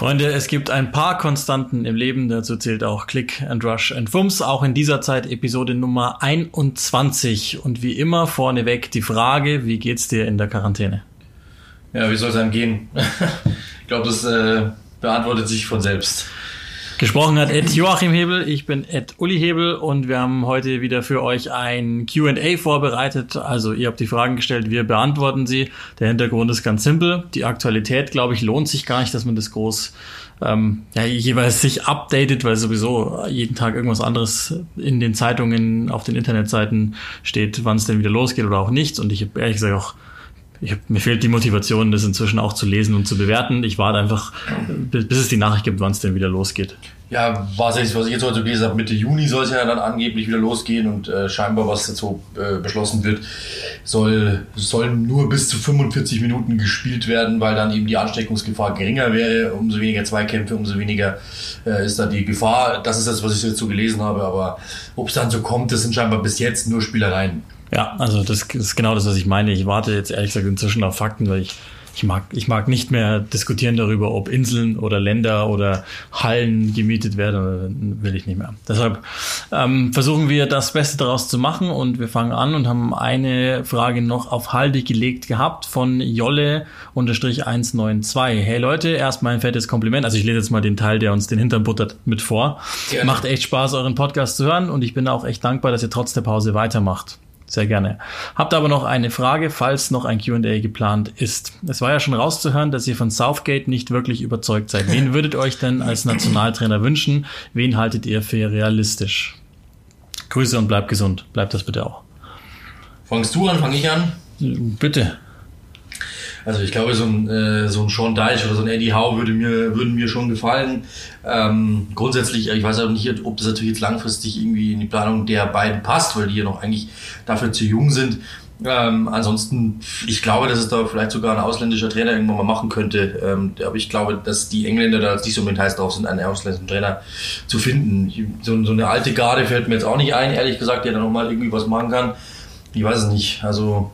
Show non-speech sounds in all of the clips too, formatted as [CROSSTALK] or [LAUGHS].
Freunde, es gibt ein paar Konstanten im Leben, dazu zählt auch Click and Rush and Fums, auch in dieser Zeit Episode Nummer 21 und wie immer vorneweg die Frage, wie geht's dir in der Quarantäne? Ja, wie soll es einem gehen? [LAUGHS] ich glaube, das äh, beantwortet sich von selbst. Gesprochen hat Ed Joachim Hebel, ich bin Ed Uli Hebel und wir haben heute wieder für euch ein Q&A vorbereitet. Also ihr habt die Fragen gestellt, wir beantworten sie. Der Hintergrund ist ganz simpel. Die Aktualität, glaube ich, lohnt sich gar nicht, dass man das groß ähm, ja, jeweils sich updatet, weil sowieso jeden Tag irgendwas anderes in den Zeitungen, auf den Internetseiten steht, wann es denn wieder losgeht oder auch nichts. Und ich habe ehrlich gesagt auch ich hab, mir fehlt die Motivation, das inzwischen auch zu lesen und zu bewerten. Ich warte einfach, bis, bis es die Nachricht gibt, wann es denn wieder losgeht. Ja, was ich, was ich jetzt heute gelesen habe, Mitte Juni soll es ja dann angeblich wieder losgehen und äh, scheinbar, was jetzt so äh, beschlossen wird, soll, soll nur bis zu 45 Minuten gespielt werden, weil dann eben die Ansteckungsgefahr geringer wäre. Umso weniger Zweikämpfe, umso weniger äh, ist da die Gefahr. Das ist das, was ich jetzt so gelesen habe, aber ob es dann so kommt, das sind scheinbar bis jetzt nur Spielereien. Ja, also das ist genau das, was ich meine. Ich warte jetzt ehrlich gesagt inzwischen auf Fakten, weil ich ich mag, ich mag nicht mehr diskutieren darüber, ob Inseln oder Länder oder Hallen gemietet werden, will ich nicht mehr. Deshalb ähm, versuchen wir das Beste daraus zu machen und wir fangen an und haben eine Frage noch auf Halde gelegt gehabt von Jolle-192. Hey Leute, erstmal ein fettes Kompliment. Also ich lese jetzt mal den Teil, der uns den Hintern buttert, mit vor. Gerne. Macht echt Spaß, euren Podcast zu hören und ich bin auch echt dankbar, dass ihr trotz der Pause weitermacht. Sehr gerne. Habt aber noch eine Frage, falls noch ein QA geplant ist. Es war ja schon rauszuhören, dass ihr von Southgate nicht wirklich überzeugt seid. Wen [LAUGHS] würdet euch denn als Nationaltrainer wünschen? Wen haltet ihr für realistisch? Grüße und bleibt gesund. Bleibt das bitte auch. Fangst du an, fange ich an? Bitte. Also ich glaube, so ein, äh, so ein Sean Deich oder so ein Eddie Howe würde mir, würden mir schon gefallen. Ähm, grundsätzlich, ich weiß auch nicht, ob das natürlich jetzt langfristig irgendwie in die Planung der beiden passt, weil die ja noch eigentlich dafür zu jung sind. Ähm, ansonsten, ich glaube, dass es da vielleicht sogar ein ausländischer Trainer irgendwann mal machen könnte. Ähm, aber ich glaube, dass die Engländer da nicht so unbedingt heiß drauf sind, einen ausländischen Trainer zu finden. So, so, eine alte Garde fällt mir jetzt auch nicht ein, ehrlich gesagt, der da nochmal irgendwie was machen kann. Ich weiß es nicht. Also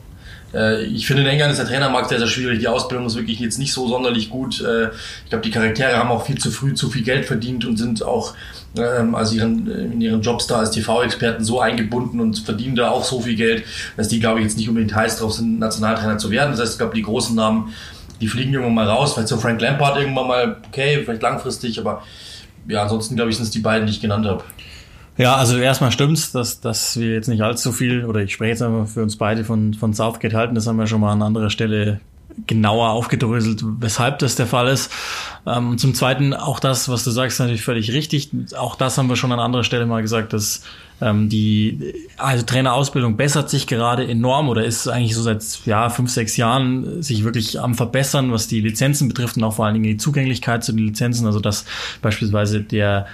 ich finde, in England ist der Trainermarkt sehr, sehr schwierig. Die Ausbildung ist wirklich jetzt nicht so sonderlich gut. Äh, ich glaube, die Charaktere haben auch viel zu früh zu viel Geld verdient und sind auch ähm, also ihren, in ihren Jobs da als TV-Experten so eingebunden und verdienen da auch so viel Geld, dass die, glaube ich, jetzt nicht unbedingt heiß drauf sind, Nationaltrainer zu werden. Das heißt, ich glaube, die großen Namen, die fliegen irgendwann mal raus. Vielleicht so Frank Lampard irgendwann mal, okay, vielleicht langfristig, aber ja, ansonsten, glaube ich, sind es die beiden, die ich genannt habe. Ja, also erstmal stimmt's, dass, dass wir jetzt nicht allzu viel, oder ich spreche jetzt einfach für uns beide von, von Southgate halten, das haben wir schon mal an anderer Stelle genauer aufgedröselt, weshalb das der Fall ist. Ähm, zum Zweiten, auch das, was du sagst, natürlich völlig richtig. Auch das haben wir schon an anderer Stelle mal gesagt, dass ähm, die also Trainerausbildung bessert sich gerade enorm oder ist eigentlich so seit ja, fünf, sechs Jahren sich wirklich am Verbessern, was die Lizenzen betrifft und auch vor allen Dingen die Zugänglichkeit zu den Lizenzen. Also dass beispielsweise der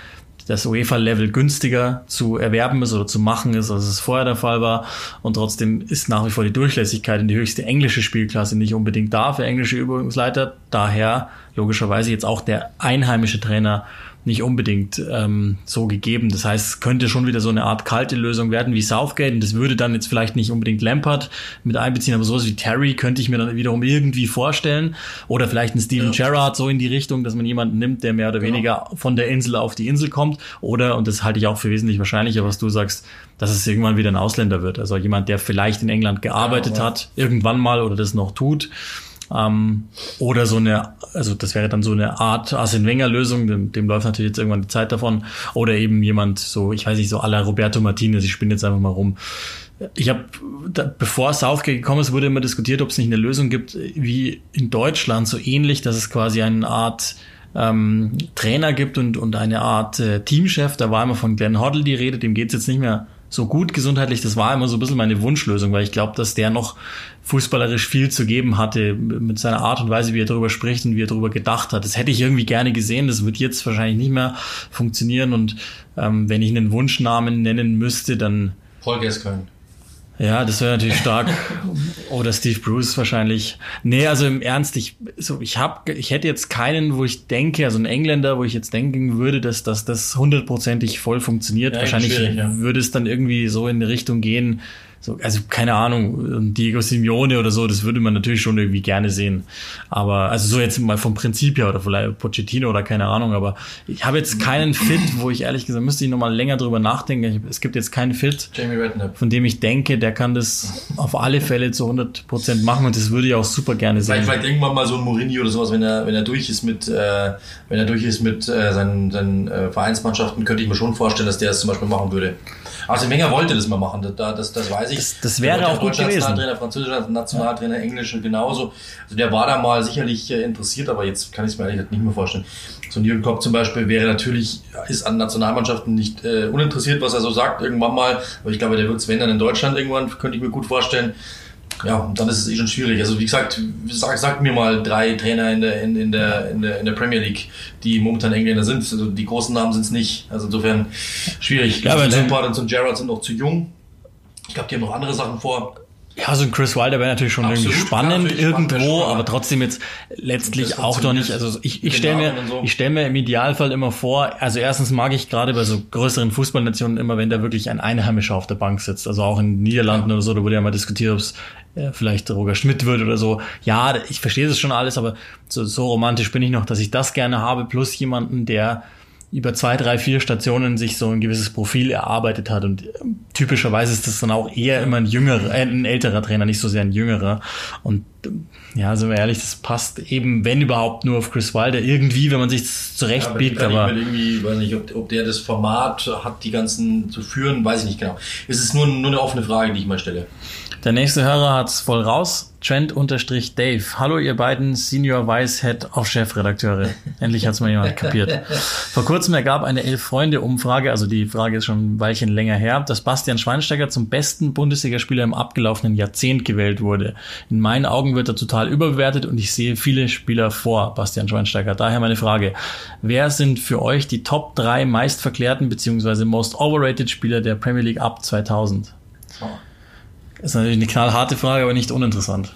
das UEFA-Level günstiger zu erwerben ist oder zu machen ist, als es vorher der Fall war. Und trotzdem ist nach wie vor die Durchlässigkeit in die höchste englische Spielklasse nicht unbedingt da für englische Übungsleiter. Daher logischerweise jetzt auch der einheimische Trainer nicht unbedingt ähm, so gegeben. Das heißt, es könnte schon wieder so eine Art kalte Lösung werden wie Southgate und das würde dann jetzt vielleicht nicht unbedingt Lampard mit einbeziehen, aber sowas wie Terry könnte ich mir dann wiederum irgendwie vorstellen oder vielleicht ein Steven ja. Gerrard so in die Richtung, dass man jemanden nimmt, der mehr oder genau. weniger von der Insel auf die Insel kommt oder, und das halte ich auch für wesentlich wahrscheinlicher, was du sagst, dass es irgendwann wieder ein Ausländer wird. Also jemand, der vielleicht in England gearbeitet ja, hat, irgendwann mal oder das noch tut ähm, oder so eine, also das wäre dann so eine Art Arsene Wenger Lösung, dem, dem läuft natürlich jetzt irgendwann die Zeit davon. Oder eben jemand so, ich weiß nicht, so la Roberto Martinez, ich spinne jetzt einfach mal rum. Ich habe, bevor Southgate gekommen ist, wurde immer diskutiert, ob es nicht eine Lösung gibt, wie in Deutschland, so ähnlich, dass es quasi eine Art ähm, Trainer gibt und, und eine Art äh, Teamchef. Da war immer von Glenn Hoddle die Rede, dem geht's jetzt nicht mehr so gut gesundheitlich, das war immer so ein bisschen meine Wunschlösung, weil ich glaube, dass der noch fußballerisch viel zu geben hatte mit seiner Art und Weise, wie er darüber spricht und wie er darüber gedacht hat. Das hätte ich irgendwie gerne gesehen. Das wird jetzt wahrscheinlich nicht mehr funktionieren. Und ähm, wenn ich einen Wunschnamen nennen müsste, dann Paul Gascoigne. Ja, das wäre natürlich stark. Oder Steve Bruce wahrscheinlich. Nee, also im Ernst, ich, so, ich hab, ich hätte jetzt keinen, wo ich denke, also ein Engländer, wo ich jetzt denken würde, dass, dass das hundertprozentig voll funktioniert. Ja, wahrscheinlich ja. würde es dann irgendwie so in die Richtung gehen, so, also keine Ahnung, Diego Simeone oder so, das würde man natürlich schon irgendwie gerne sehen. Aber, also so jetzt mal vom Prinzip her oder vielleicht Pochettino oder keine Ahnung, aber ich habe jetzt keinen Fit, wo ich ehrlich gesagt, müsste ich nochmal länger drüber nachdenken. Es gibt jetzt keinen Fit, von dem ich denke, der kann das auf alle Fälle zu 100 Prozent machen und das würde ich auch super gerne sehen. Vielleicht, vielleicht irgendwann mal so ein Mourinho oder sowas, wenn er, wenn er durch ist mit, äh, wenn er durch ist mit äh, seinen, seinen äh, Vereinsmannschaften, könnte ich mir schon vorstellen, dass der es zum Beispiel machen würde. Arsene Wenger wollte das mal machen, das, das, das weiß ich. Das, das wäre auch gut gewesen. Nationaltrainer, französischer Nationaltrainer, ja. englische genauso. Also der war da mal sicherlich äh, interessiert, aber jetzt kann ich es mir ehrlich nicht mehr vorstellen. So ein Jürgen Klopp zum Beispiel wäre natürlich, ist an Nationalmannschaften nicht äh, uninteressiert, was er so sagt, irgendwann mal. Aber ich glaube, der wird es, wenn dann in Deutschland irgendwann, könnte ich mir gut vorstellen. Ja, dann ist es eh schon schwierig. Also wie gesagt, sag, sag mir mal drei Trainer in der, in, in, der, in, der, in der Premier League, die momentan Engländer sind. Also die großen Namen sind es nicht. Also insofern schwierig. Ja, also Lampard und so Gerrard sind noch zu jung. Ich glaube, die haben noch andere Sachen vor. Ja, so ein Chris Wilder wäre natürlich schon Absolut, irgendwie spannend klar, irgendwo, spannend, aber trotzdem jetzt letztlich auch doch nicht. Also ich, ich stelle mir, so. ich stelle mir im Idealfall immer vor, also erstens mag ich gerade bei so größeren Fußballnationen immer, wenn da wirklich ein Einheimischer auf der Bank sitzt. Also auch in den Niederlanden ja. oder so, da wurde ja mal diskutiert, ob es vielleicht Roger Schmidt wird oder so. Ja, ich verstehe das schon alles, aber so, so romantisch bin ich noch, dass ich das gerne habe, plus jemanden, der über zwei, drei, vier Stationen sich so ein gewisses Profil erarbeitet hat. Und typischerweise ist das dann auch eher immer ein jüngerer, äh, ein älterer Trainer, nicht so sehr ein jüngerer. Und ja, sind wir ehrlich, das passt eben, wenn überhaupt, nur auf Chris Wilder. Irgendwie, wenn man sich zurechtbiegt. Ja, aber, aber irgendwie, weiß nicht, ob, ob der das Format hat, die ganzen zu führen, weiß ich nicht genau. Es ist nur, nur eine offene Frage, die ich mal stelle. Der nächste Hörer hat's voll raus. Trend-Dave. Hallo ihr beiden Senior Vicehead auf Chefredakteure. Endlich hat's mal jemand [LAUGHS] kapiert. Vor kurzem ergab eine Elf-Freunde-Umfrage, also die Frage ist schon ein Weilchen länger her, dass Bastian Schweinsteiger zum besten Bundesligaspieler im abgelaufenen Jahrzehnt gewählt wurde. In meinen Augen wird er total überbewertet und ich sehe viele Spieler vor Bastian Schweinsteiger. Daher meine Frage. Wer sind für euch die Top 3 meistverklärten bzw. most overrated Spieler der Premier League ab 2000? Oh. Ist natürlich eine knallharte Frage, aber nicht uninteressant.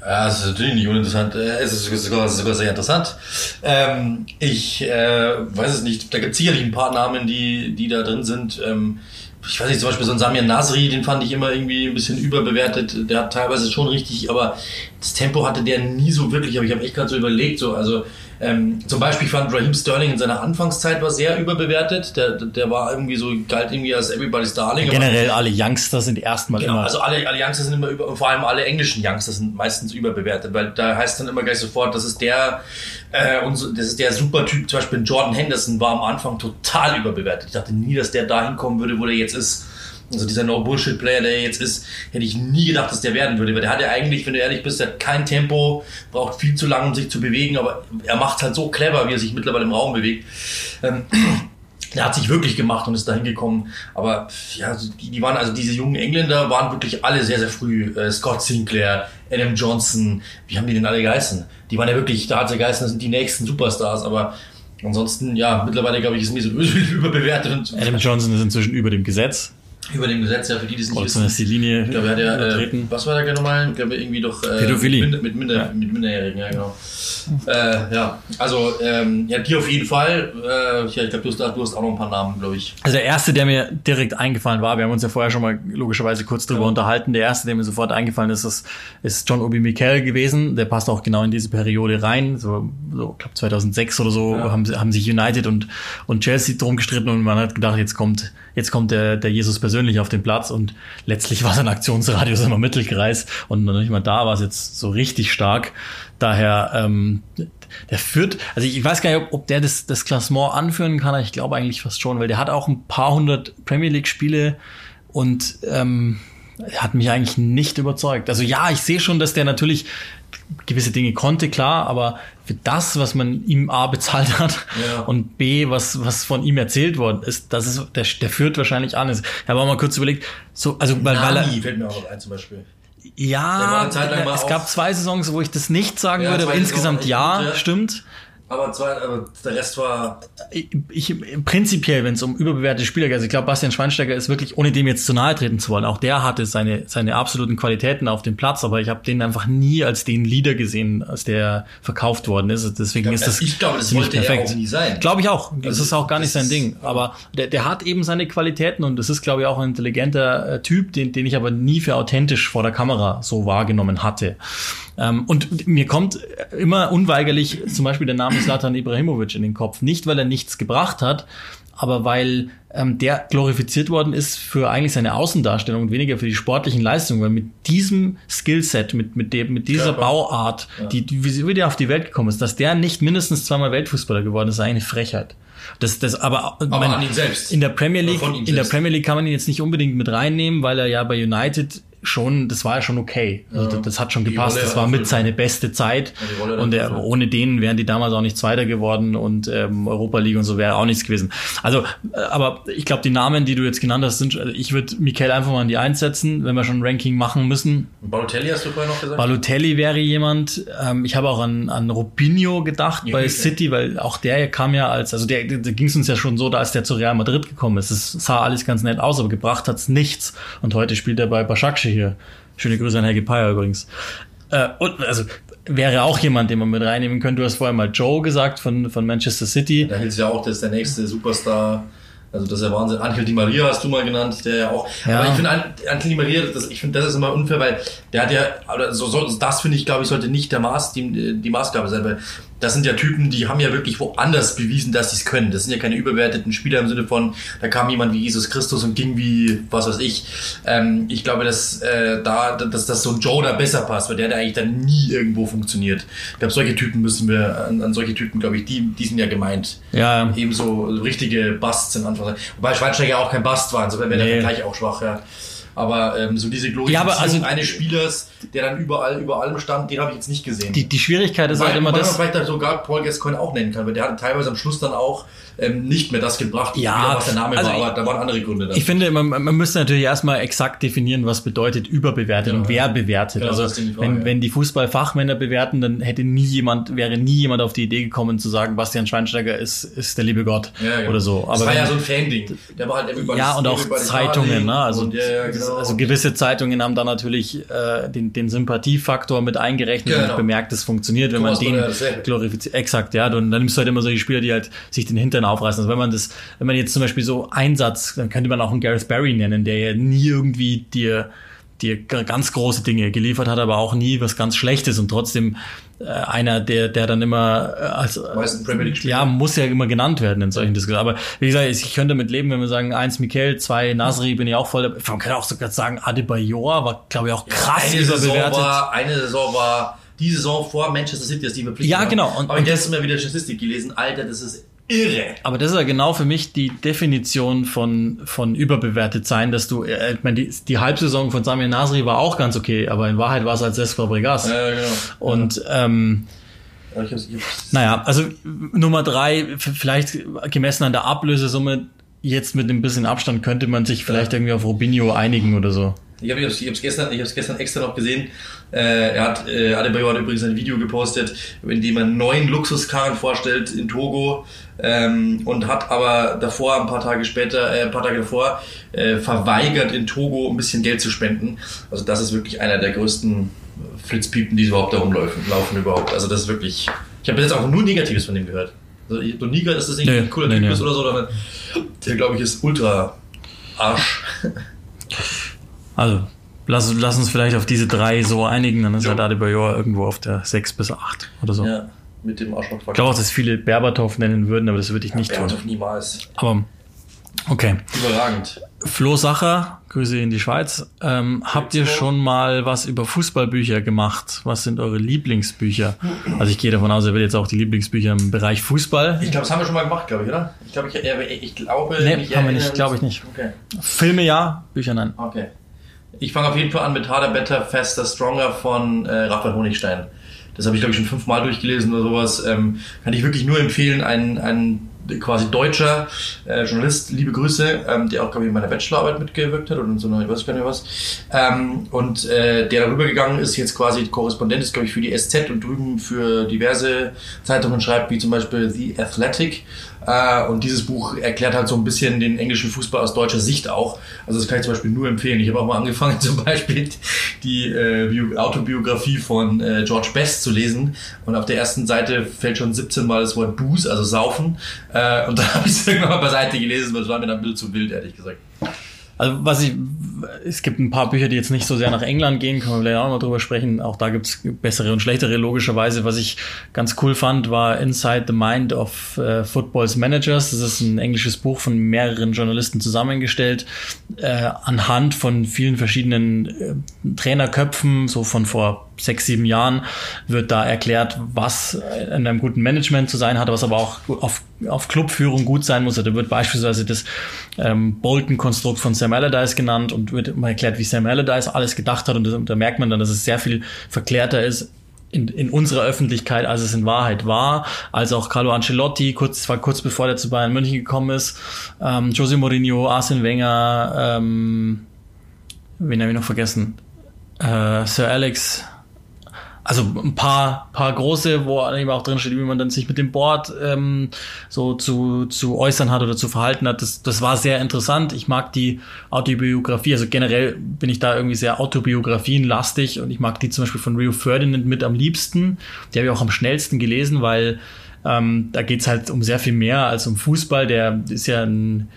Ja, es ist natürlich nicht uninteressant. Äh, es ist sogar, sogar sehr interessant. Ähm, ich äh, weiß es nicht. Da gibt es sicherlich ein paar Namen, die, die da drin sind. Ähm, ich weiß nicht, zum Beispiel so ein Samir Nasri, den fand ich immer irgendwie ein bisschen überbewertet. Der hat teilweise schon richtig, aber das Tempo hatte der nie so wirklich. Aber ich habe echt gerade so überlegt, so, also ähm, zum Beispiel fand Raheem Sterling in seiner Anfangszeit war sehr überbewertet. Der, der war irgendwie so, galt irgendwie als Everybody's Darling. Generell alle Youngster sind erstmal genau, immer. Also alle, alle Youngster sind immer über, vor allem alle englischen Youngster sind meistens überbewertet, weil da heißt dann immer gleich sofort, das ist der, äh, und so, das ist der super Typ. Zum Beispiel Jordan Henderson war am Anfang total überbewertet. Ich dachte nie, dass der dahin kommen würde, wo der jetzt ist. Also dieser No-Bullshit-Player, der jetzt ist, hätte ich nie gedacht, dass der werden würde. Weil der hat ja eigentlich, wenn du ehrlich bist, der hat kein Tempo, braucht viel zu lange, um sich zu bewegen, aber er macht halt so clever, wie er sich mittlerweile im Raum bewegt. Ähm, der hat sich wirklich gemacht und ist dahin gekommen. Aber ja, die, die waren, also diese jungen Engländer waren wirklich alle sehr, sehr früh. Äh, Scott Sinclair, Adam Johnson, wie haben die denn alle geheißen? Die waren ja wirklich, da hat sie geheißen, das sind die nächsten Superstars, aber ansonsten, ja, mittlerweile glaube ich, ist mir so [LAUGHS] überbewertet. Adam Johnson ist inzwischen über dem Gesetz über dem Gesetz, ja, für die, die es nicht wissen. ist die Linie ich glaube, er hat ja, äh, was war da nochmal? Ich glaube, irgendwie doch... Äh, Pädophilie. Mit, mit, Minder, ja. mit Minderjährigen, ja, genau. Äh, ja, also, ähm, ja, die auf jeden Fall. Äh, ja, ich glaube, du, hast, du hast auch noch ein paar Namen, glaube ich. Also der erste, der mir direkt eingefallen war, wir haben uns ja vorher schon mal logischerweise kurz drüber ja. unterhalten, der erste, der mir sofort eingefallen ist, ist, ist John Obi Mikel gewesen. Der passt auch genau in diese Periode rein. So, so ich glaube 2006 oder so ja. haben, haben sich United und, und Chelsea drum gestritten und man hat gedacht, jetzt kommt, jetzt kommt der, der Jesus persönlich auf den Platz und letztlich war sein Aktionsradius immer Mittelkreis und noch nicht mal da war es jetzt so richtig stark. Daher, ähm, der führt, also ich weiß gar nicht, ob, ob der das, das Klassement anführen kann, ich glaube eigentlich fast schon, weil der hat auch ein paar hundert Premier League Spiele und ähm, hat mich eigentlich nicht überzeugt. Also ja, ich sehe schon, dass der natürlich gewisse Dinge konnte, klar, aber für das, was man ihm A bezahlt hat ja. und B, was, was von ihm erzählt worden ist, das ist, der, der führt wahrscheinlich an. Ich habe auch mal kurz überlegt, so, also, weil, weil er, fällt mir auch ein zum Beispiel. Ja, es gab zwei Saisons, wo ich das nicht sagen ja, würde, aber insgesamt ja, gut, ja, stimmt. Aber, zwei, aber der Rest war. Ich, ich prinzipiell, wenn es um überbewertete Spieler geht, also ich glaube, Bastian Schweinsteiger ist wirklich, ohne dem jetzt zu nahe treten zu wollen, auch der hatte seine, seine absoluten Qualitäten auf dem Platz, aber ich habe den einfach nie als den Leader gesehen, als der verkauft worden ist. Deswegen glaub, ist das. Ich glaube, das wollte perfekt. er auch nie sein. Glaube ich auch. Das also, ist auch gar nicht sein Ding. Aber der, der hat eben seine Qualitäten und das ist, glaube ich, auch ein intelligenter äh, Typ, den, den ich aber nie für authentisch vor der Kamera so wahrgenommen hatte. Ähm, und mir kommt immer unweigerlich zum Beispiel der Name Slatan Ibrahimovic in den Kopf. Nicht, weil er nichts gebracht hat, aber weil ähm, der glorifiziert worden ist für eigentlich seine Außendarstellung und weniger für die sportlichen Leistungen, weil mit diesem Skillset, mit, mit, dem, mit dieser Körper. Bauart, ja. die, die, wie der auf die Welt gekommen ist, dass der nicht mindestens zweimal Weltfußballer geworden ist, ist eine Frechheit. Das, das, aber, aber mein, in der Premier League, in der Premier League kann man ihn jetzt nicht unbedingt mit reinnehmen, weil er ja bei United schon, das war ja schon okay. Also das, das, hat schon gepasst. das war mit seine beste Zeit. und er, ohne den wären die damals auch nicht Zweiter geworden und ähm, Europa League und so wäre auch nichts gewesen. Also, äh, aber ich glaube, die Namen, die du jetzt genannt hast, sind, also ich würde Mikel einfach mal in die einsetzen, wenn wir schon ein Ranking machen müssen. Balotelli hast du vorher noch gesagt? Balotelli wäre jemand. Ähm, ich habe auch an, an Robinho gedacht ja, bei okay. City, weil auch der kam ja als, also der, der ging es uns ja schon so, da als der zu Real Madrid gekommen ist. Es sah alles ganz nett aus, aber gebracht hat's nichts. Und heute spielt er bei Başakşehir hier. Schöne Grüße an Helge Peier übrigens. Äh, und also wäre auch jemand, den man mit reinnehmen könnte. Du hast vorher mal Joe gesagt von, von Manchester City. Da hieß ja auch, das ist der nächste Superstar. Also das ist ja Wahnsinn. Angel Di Maria hast du mal genannt, der ja auch. Ja. Aber ich finde Angel Di Maria, das, ich finde das ist immer unfair, weil der hat ja, also so, das finde ich, glaube ich, sollte nicht der Maß, die, die Maßgabe sein, weil das sind ja Typen, die haben ja wirklich woanders bewiesen, dass sie es können. Das sind ja keine überwerteten Spieler im Sinne von, da kam jemand wie Jesus Christus und ging wie, was weiß ich. Ähm, ich glaube, dass äh, da, dass, dass so ein Joe da besser passt, weil der hat eigentlich dann nie irgendwo funktioniert. Ich glaube, solche Typen müssen wir, an, an solche Typen, glaube ich, die, die sind ja gemeint. Ja. Ebenso richtige Busts in Anführungszeichen. Wobei Schweinsteiger auch kein Bust war, insofern wäre nee. der Vergleich auch schwach, ja. Aber ähm, so diese Glorifizierung ja, also, eines Spielers, der dann überall über allem stand, den habe ich jetzt nicht gesehen. Die, die Schwierigkeit ist weil, halt immer das. Man vielleicht sogar Paul Gascoigne auch nennen kann, weil der hat teilweise am Schluss dann auch ähm, nicht mehr das gebracht, ja, was der Name also war, aber da waren andere Gründe. Dann. Ich finde, man, man müsste natürlich erstmal exakt definieren, was bedeutet überbewertet genau, und wer bewertet. Genau, also Frage, wenn, ja. wenn die Fußballfachmänner bewerten, dann hätte nie jemand, wäre nie jemand auf die Idee gekommen zu sagen, Bastian Schweinsteiger ist, ist der liebe Gott ja, genau. oder so. Aber das war ja so ein Fan-Ding. Der war halt ja und auch Zeitungen, ne? Also, und, ja, genau. also gewisse Zeitungen haben da natürlich äh, den, den Sympathiefaktor mit eingerechnet genau. und bemerkt, es funktioniert, wenn Thomas man den glorifiziert. Exakt, ja. Dann, dann nimmst du halt immer solche Spieler, die halt sich den Hintern aufreißen. Also wenn man das wenn man jetzt zum Beispiel so Einsatz, dann könnte man auch einen Gareth Barry nennen, der ja nie irgendwie dir dir ganz große Dinge geliefert hat, aber auch nie was ganz Schlechtes und trotzdem äh, einer, der, der dann immer äh, als ja muss ja immer genannt werden in solchen Diskussionen. Aber wie gesagt, ich könnte damit leben, wenn wir sagen eins Mikel, zwei Nasri, bin ich auch voll. Man kann auch sogar sagen Adebayor war, glaube ich, auch krass ja, eine überbewertet. Saison war, eine Saison war die Saison vor Manchester City, dass die verpflichtet Ja, genau. Und, aber ich habe jetzt immer wieder Statistik gelesen. Alter, das ist irre. Aber das ist ja genau für mich die Definition von, von überbewertet sein, dass du, äh, ich meine, die, die Halbsaison von Samir Nasri war auch ganz okay, aber in Wahrheit war es als Cesc Fabregas. Ja, genau. Und, ja. ähm, ich hab's, ich hab's. Naja, also Nummer drei, vielleicht gemessen an der Ablösesumme, jetzt mit ein bisschen Abstand könnte man sich vielleicht ja. irgendwie auf Robinho einigen oder so. Ich habe es ich gestern, ich hab's gestern extra noch gesehen. Äh, er hat, äh, Adebayo hat übrigens ein Video gepostet, in dem er neun Luxuskarren vorstellt in Togo ähm, und hat aber davor, ein paar Tage später, äh, ein paar Tage davor, äh, verweigert in Togo ein bisschen Geld zu spenden. Also das ist wirklich einer der größten Flitzpiepen, die überhaupt da rumlaufen laufen überhaupt. Also das ist wirklich. Ich habe jetzt auch nur Negatives von dem gehört. Also ich, nie gehört, dass das nicht nee, ein cooler nee, Typ nee. ist oder so, sondern der glaube ich ist ultra Arsch. [LAUGHS] Also, lass, lass uns vielleicht auf diese drei so einigen, dann ist ja. halt Adebayor irgendwo auf der 6 bis 8 oder so. Ja, mit dem Arschloch. Ich glaube auch, dass viele Berbatov nennen würden, aber das würde ich ja, nicht Berbatov tun. niemals. Aber, okay. Überragend. Flo Sacher, Grüße in die Schweiz. Ähm, habt ihr schon mal was über Fußballbücher gemacht? Was sind eure Lieblingsbücher? Also ich gehe davon aus, ihr will jetzt auch die Lieblingsbücher im Bereich Fußball. Ich glaube, das haben wir schon mal gemacht, glaube ich, oder? Ich glaube, ich, ich, glaube, nee, haben wir nicht, glaube ich nicht. Okay. Filme ja, Bücher nein. Okay. Ich fange auf jeden Fall an mit Harder, Better, Faster, Stronger von äh, Raphael Honigstein. Das habe ich, glaube ich, schon fünfmal durchgelesen oder sowas. Ähm, kann ich wirklich nur empfehlen. Ein, ein quasi deutscher äh, Journalist, liebe Grüße, ähm, der auch, glaube ich, in meiner Bachelorarbeit mitgewirkt hat oder so einer, ich weiß gar nicht was. Ähm, und äh, der darüber gegangen ist, jetzt quasi Korrespondent ist, glaube ich, für die SZ und drüben für diverse Zeitungen schreibt, wie zum Beispiel The Athletic. Äh, und dieses Buch erklärt halt so ein bisschen den englischen Fußball aus deutscher Sicht auch. Also das kann ich zum Beispiel nur empfehlen. Ich habe auch mal angefangen, [LAUGHS] zum Beispiel die äh, Autobiografie von äh, George Best zu lesen. Und auf der ersten Seite fällt schon 17 Mal das Wort Booze, also Saufen. Äh, und [LAUGHS] dann habe ich es irgendwann mal beiseite gelesen, weil es war mir dann ein bisschen zu wild, ehrlich gesagt. Also was ich, es gibt ein paar Bücher, die jetzt nicht so sehr nach England gehen, können wir vielleicht auch mal drüber sprechen. Auch da gibt's bessere und schlechtere, logischerweise. Was ich ganz cool fand, war Inside the Mind of uh, Football's Managers. Das ist ein englisches Buch von mehreren Journalisten zusammengestellt, äh, anhand von vielen verschiedenen äh, Trainerköpfen, so von vor sechs, sieben Jahren wird da erklärt, was in einem guten Management zu sein hat, was aber auch auf, auf Clubführung gut sein muss. Da wird beispielsweise das ähm, Bolton-Konstrukt von Sam Allardyce genannt und wird mal erklärt, wie Sam Allardyce alles gedacht hat. Und das, da merkt man dann, dass es sehr viel verklärter ist in, in unserer Öffentlichkeit, als es in Wahrheit war, als auch Carlo Ancelotti, kurz, zwar kurz bevor der zu Bayern München gekommen ist, ähm, Jose Mourinho, Arsene Wenger, ähm, wen habe ich noch vergessen? Äh, Sir Alex, also ein paar, paar große, wo eben auch drin steht, wie man dann sich mit dem Board ähm, so zu, zu äußern hat oder zu verhalten hat. Das, das war sehr interessant. Ich mag die Autobiografie, also generell bin ich da irgendwie sehr autobiografienlastig und ich mag die zum Beispiel von Rio Ferdinand mit am liebsten. Die habe ich auch am schnellsten gelesen, weil ähm, da geht's halt um sehr viel mehr als um Fußball. Der ist ja ein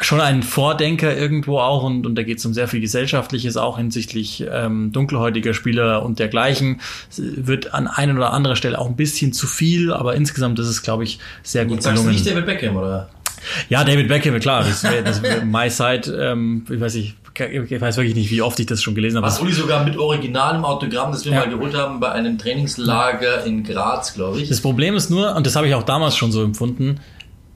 schon ein Vordenker irgendwo auch und, und da geht es um sehr viel Gesellschaftliches auch hinsichtlich ähm, dunkelhäutiger Spieler und dergleichen. Es wird an einer oder anderer Stelle auch ein bisschen zu viel, aber insgesamt ist es, glaube ich, sehr gut gelungen. Sagst du nicht David Beckham, oder? Ja, David Beckham, klar. Das, das [LAUGHS] My Side, ähm, ich weiß nicht, ich weiß wirklich nicht, wie oft ich das schon gelesen habe. Was Uli sogar mit originalem Autogramm, das wir ja. mal geholt haben bei einem Trainingslager in Graz, glaube ich. Das Problem ist nur, und das habe ich auch damals schon so empfunden,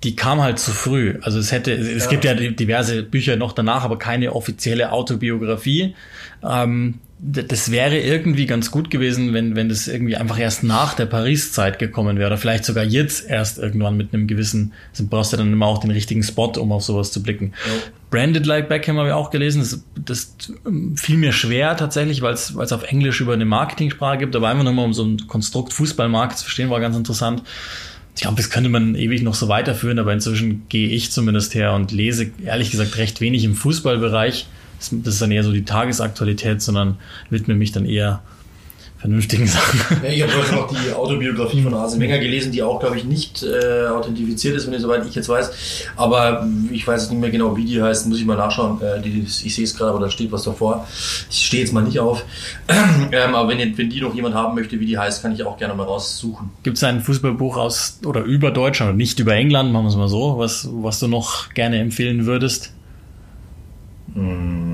die kam halt zu früh. Also es hätte, es ja. gibt ja diverse Bücher noch danach, aber keine offizielle Autobiografie. Ähm, das wäre irgendwie ganz gut gewesen, wenn, wenn das irgendwie einfach erst nach der Paris-Zeit gekommen wäre. Oder vielleicht sogar jetzt erst irgendwann mit einem gewissen, also brauchst du dann immer auch den richtigen Spot, um auf sowas zu blicken. Ja. Branded Like Beckham habe ich auch gelesen. Das, das fiel mir schwer tatsächlich, weil es auf Englisch über eine Marketingsprache gibt, aber einfach nochmal um so ein Konstrukt Fußballmarkt zu verstehen, war ganz interessant ich glaube, das könnte man ewig noch so weiterführen, aber inzwischen gehe ich zumindest her und lese ehrlich gesagt recht wenig im Fußballbereich. Das ist dann eher so die Tagesaktualität, sondern widme mich dann eher vernünftigen Sachen. Ja, ich habe heute noch die Autobiografie von Arsene Wenger gelesen, die auch, glaube ich, nicht äh, authentifiziert ist, wenn ich soweit ich jetzt weiß. Aber ich weiß nicht mehr genau, wie die heißt, muss ich mal nachschauen. Äh, die, ich sehe es gerade, aber da steht was davor. Ich stehe jetzt mal nicht auf. [CLEARS THROAT] ähm, aber wenn, wenn die noch jemand haben möchte, wie die heißt, kann ich auch gerne mal raussuchen. Gibt es ein Fußballbuch aus oder über Deutschland, nicht über England, machen wir es mal so, was, was du noch gerne empfehlen würdest? Mmh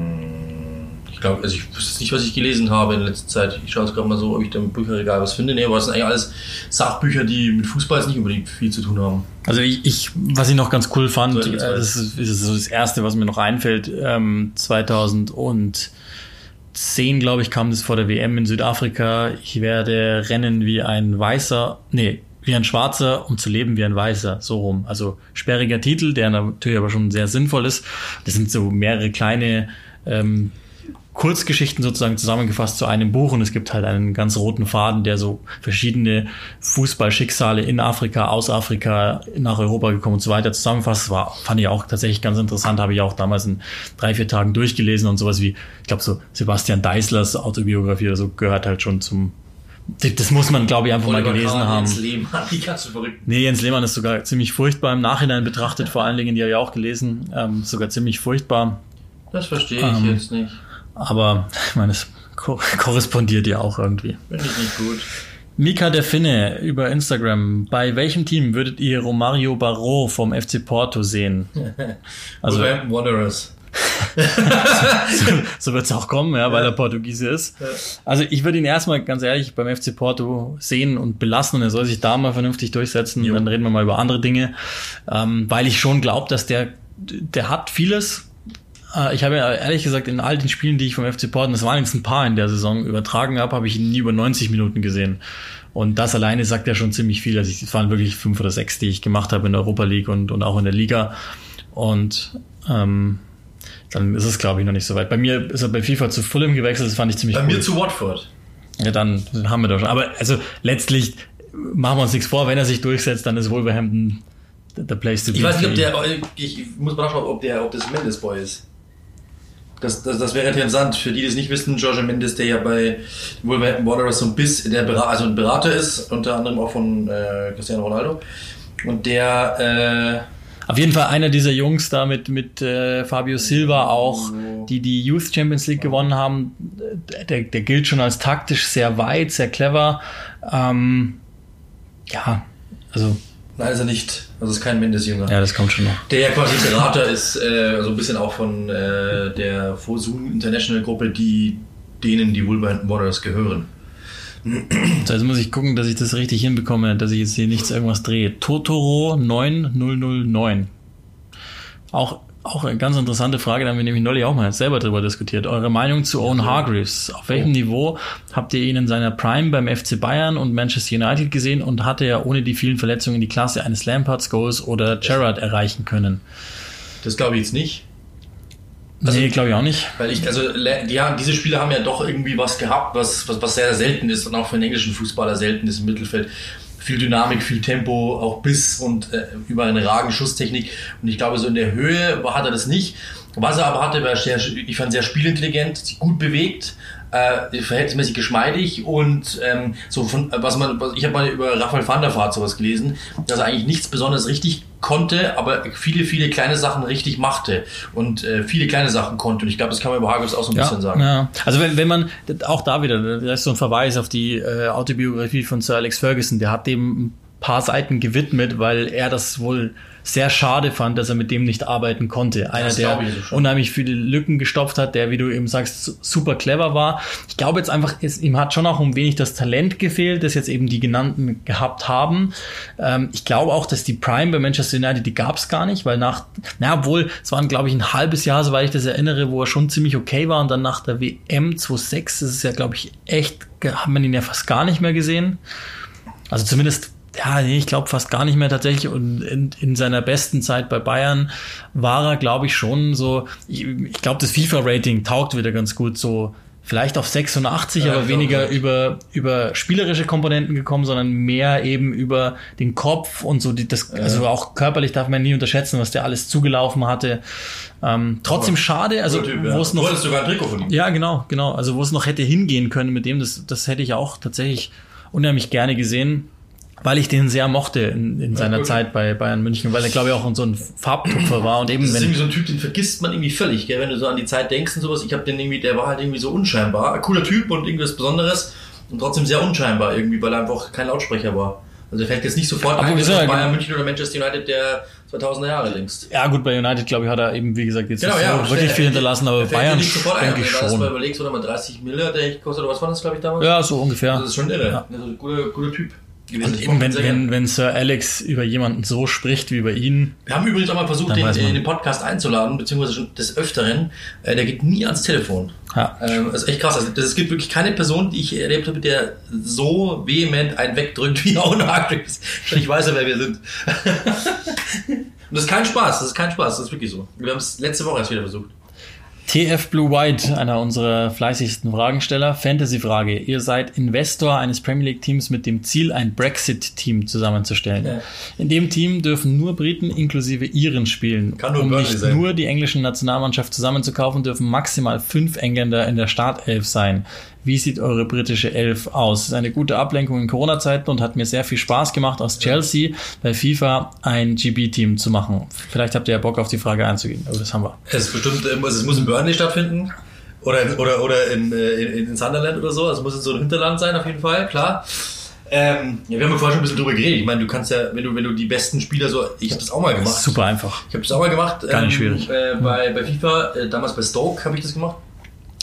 ich glaube, also ich wüsste nicht, was ich gelesen habe in letzter Zeit. Ich schaue jetzt gerade mal so, ob ich da im Bücherregal was finde. Nee, aber es sind eigentlich alles Sachbücher, die mit Fußball jetzt nicht unbedingt viel zu tun haben. Also ich, ich was ich noch ganz cool fand, äh, das ist, ist so das erste, was mir noch einfällt, ähm, 2010, glaube ich, kam das vor der WM in Südafrika. Ich werde rennen wie ein Weißer, nee, wie ein Schwarzer, um zu leben wie ein Weißer, so rum. Also sperriger Titel, der natürlich aber schon sehr sinnvoll ist. Das sind so mehrere kleine ähm, Kurzgeschichten sozusagen zusammengefasst zu einem Buch und es gibt halt einen ganz roten Faden, der so verschiedene Fußballschicksale in Afrika, aus Afrika, nach Europa gekommen und so weiter zusammenfasst. Das war, fand ich auch tatsächlich ganz interessant, habe ich auch damals in drei, vier Tagen durchgelesen und sowas wie, ich glaube so Sebastian Deislers Autobiografie oder so gehört halt schon zum das muss man, glaube ich, einfach Oliver mal gelesen Kahn, haben. Jens Lehmann, [LAUGHS] die du verrückt. Nee, Jens Lehmann ist sogar ziemlich furchtbar im Nachhinein betrachtet, vor allen Dingen, die habe ich auch gelesen, ähm, sogar ziemlich furchtbar. Das verstehe ich ähm, jetzt nicht. Aber ich meine, es [LAUGHS] korrespondiert ja auch irgendwie. Finde ich nicht gut. Mika der Finne über Instagram. Bei welchem Team würdet ihr Romario Barro vom FC Porto sehen? [LAUGHS] Also Wanderers. [LAUGHS] so, so wird es auch kommen, ja, weil er Portugiese ist. Also ich würde ihn erstmal ganz ehrlich beim FC Porto sehen und belassen und er soll sich da mal vernünftig durchsetzen. Jo. Dann reden wir mal über andere Dinge, ähm, weil ich schon glaube, dass der der hat vieles ich habe ja ehrlich gesagt in all den Spielen, die ich vom FC Porten, das waren jetzt ein paar in der Saison, übertragen habe, habe ich ihn nie über 90 Minuten gesehen. Und das alleine sagt ja schon ziemlich viel. Also es waren wirklich fünf oder sechs, die ich gemacht habe in der Europa League und, und auch in der Liga. Und ähm, dann ist es, glaube ich, noch nicht so weit. Bei mir ist er bei FIFA zu Fulham gewechselt, das fand ich ziemlich Bei cool. mir zu Watford. Ja, dann haben wir doch schon. Aber also letztlich machen wir uns nichts vor, wenn er sich durchsetzt, dann ist Wolverhampton der Place to be. Ich weiß nicht, ob der, ich muss mal nachschauen, ob der, ob das Mendes Boy ist. Das, das, das wäre interessant. Für die, die es nicht wissen, George Mendes, der ja bei Wolverhampton Wanderers so ein bisschen, der Berater, also ein Berater ist, unter anderem auch von äh, Cristiano Ronaldo. Und der, Auf jeden Fall einer dieser Jungs da mit, mit äh, Fabio Silva auch, die die Youth Champions League gewonnen haben, der, der gilt schon als taktisch sehr weit, sehr clever. Ähm, ja, also, äh, nein, ist er nicht. Also ist kein Mendes-Jünger. ja, das kommt schon noch. Der ja quasi Berater ist, äh, also ein bisschen auch von äh, der Fosun International Gruppe, die denen die Wolverhampton Wanderers gehören. So, jetzt muss ich gucken, dass ich das richtig hinbekomme, dass ich jetzt hier nichts irgendwas drehe. Totoro 9009. Auch, auch eine ganz interessante Frage, da haben wir nämlich neulich auch mal selber drüber diskutiert. Eure Meinung zu Owen Hargreaves. Auf welchem Niveau habt ihr ihn in seiner Prime beim FC Bayern und Manchester United gesehen und hatte er ohne die vielen Verletzungen die Klasse eines Lampards Goals oder Gerrard erreichen können? Das glaube ich jetzt nicht. Also- nee, glaube ich auch nicht. Weil ich, also haben, diese Spieler haben ja doch irgendwie was gehabt, was, was, was sehr selten ist und auch für einen englischen Fußballer selten ist im Mittelfeld. Viel Dynamik, viel Tempo, auch Biss und äh, über eine ragende Schusstechnik. Und ich glaube, so in der Höhe hat er das nicht. Was er aber hatte, war sehr, ich fand sehr spielintelligent, gut bewegt, äh, verhältnismäßig geschmeidig und ähm, so von was man was, ich habe mal über Raphael van der Vaart sowas gelesen, dass er eigentlich nichts besonders richtig konnte, aber viele viele kleine Sachen richtig machte und äh, viele kleine Sachen konnte und ich glaube, das kann man über Hagels auch so ein bisschen sagen. Ja. Also wenn, wenn man, auch da wieder, da ist so ein Verweis auf die äh, Autobiografie von Sir Alex Ferguson, der hat dem ein paar Seiten gewidmet, weil er das wohl sehr schade fand, dass er mit dem nicht arbeiten konnte. Einer, Das der so schon. unheimlich viele Lücken gestopft hat, der, wie du eben sagst, su- super clever war. Ich glaube jetzt einfach, es, ihm hat schon auch um wenig das Talent gefehlt, das jetzt eben die genannten gehabt haben. Ähm, ich glaube auch, dass die Prime bei Manchester United, die gab es gar nicht, weil nach, na obwohl, es waren glaube ich ein halbes Jahr, soweit ich das erinnere, wo er schon ziemlich okay war und dann nach der WM 26 ist es ja glaube ich echt, hat man ihn ja fast gar nicht mehr gesehen. Also zumindest, ja, nee, ich glaube fast gar nicht mehr tatsächlich. Und in, in seiner besten Zeit bei Bayern war er, glaube ich, schon so, ich, ich glaube, das FIFA-Rating taugt wieder ganz gut so. Vielleicht auf 86, Ja, aber weniger über, über spielerische Komponenten gekommen, sondern mehr eben über den Kopf und so die, das, also auch körperlich darf man nie unterschätzen, was der alles zugelaufen hatte. Ähm, trotzdem schade, also Typ, ja. wo es Du noch hattest sogar ein Trikot von ihm. ja, genau, genau. Also wo es noch hätte hingehen können mit dem, das, das hätte ich auch tatsächlich unheimlich gerne gesehen, weil ich den sehr mochte in, in seiner gut. Zeit bei Bayern München, weil er, glaube ich, auch so ein Farbtupfer war und eben, Das ist wenn, irgendwie so ein Typ, den vergisst man irgendwie völlig, gell? wenn du so an die Zeit denkst und sowas. Ich habe den irgendwie, der war halt irgendwie so unscheinbar. Ein cooler Typ und irgendwas Besonderes und trotzdem sehr unscheinbar irgendwie, weil er einfach kein Lautsprecher war. Also der fällt jetzt nicht sofort Aber ein, wieso? dass Bayern München oder Manchester United der 2000er Jahre längst. ja gut, bei United, glaube ich, hat er eben, wie gesagt, jetzt Genau, ja. so wirklich viel hinterlassen, aber Bayern nicht sofort ein. denke ich Wenn du das mal schon. überlegst, oder mal 30 Miller, der ich kostet, oder was war das, glaube ich, damals? Ja, so ungefähr. Das ist schon irre. Ja. Also, guter, guter Typ. Und eben, wenn, wenn, wenn Sir Alex über jemanden so spricht wie über ihn, Wir haben übrigens auch mal versucht, den man. in den Podcast einzuladen, beziehungsweise schon des Öfteren. Äh, der geht nie ans Telefon. ja, Ähm, das ist echt krass. Also, das, es gibt wirklich keine Person, die ich erlebt habe, der so vehement einen wegdrückt [LAUGHS] wie Owen Hargreaves. Ich weiß ja, wer wir sind. [LAUGHS] Und das ist kein Spaß. Das ist kein Spaß. Das ist wirklich so. Wir haben es letzte Woche erst wieder versucht. TF Blue White, einer unserer fleißigsten Fragensteller. Fantasy-Frage. Ihr seid Investor eines Premier League-Teams mit dem Ziel, ein Brexit-Team zusammenzustellen. Ja. In dem Team dürfen nur Briten inklusive Iren spielen. Kann nur um Burnley nicht sein. nur die englische Nationalmannschaft zusammenzukaufen, dürfen maximal fünf Engländer in der Startelf sein. Wie sieht eure britische Elf aus? Das ist eine gute Ablenkung in Corona-Zeiten und hat mir sehr viel Spaß gemacht, aus Chelsea bei FIFA ein GB-Team zu machen. Vielleicht habt ihr ja Bock auf die Frage einzugehen, aber das haben wir. Es ist bestimmt, äh, es muss in Burnley stattfinden. Oder in, oder, oder in, äh, in, in Sunderland oder so. Also muss in so einem Hinterland sein, auf jeden Fall, klar. Ähm, ja, wir haben ja vorher schon ein bisschen drüber geredet. Ich meine, du kannst ja, wenn du, wenn du die besten Spieler so, ich habe das auch mal gemacht. Super einfach. Ich habe das auch mal gemacht. Gar nicht schwierig. Äh, bei, bei FIFA, äh, damals bei Stoke habe ich das gemacht.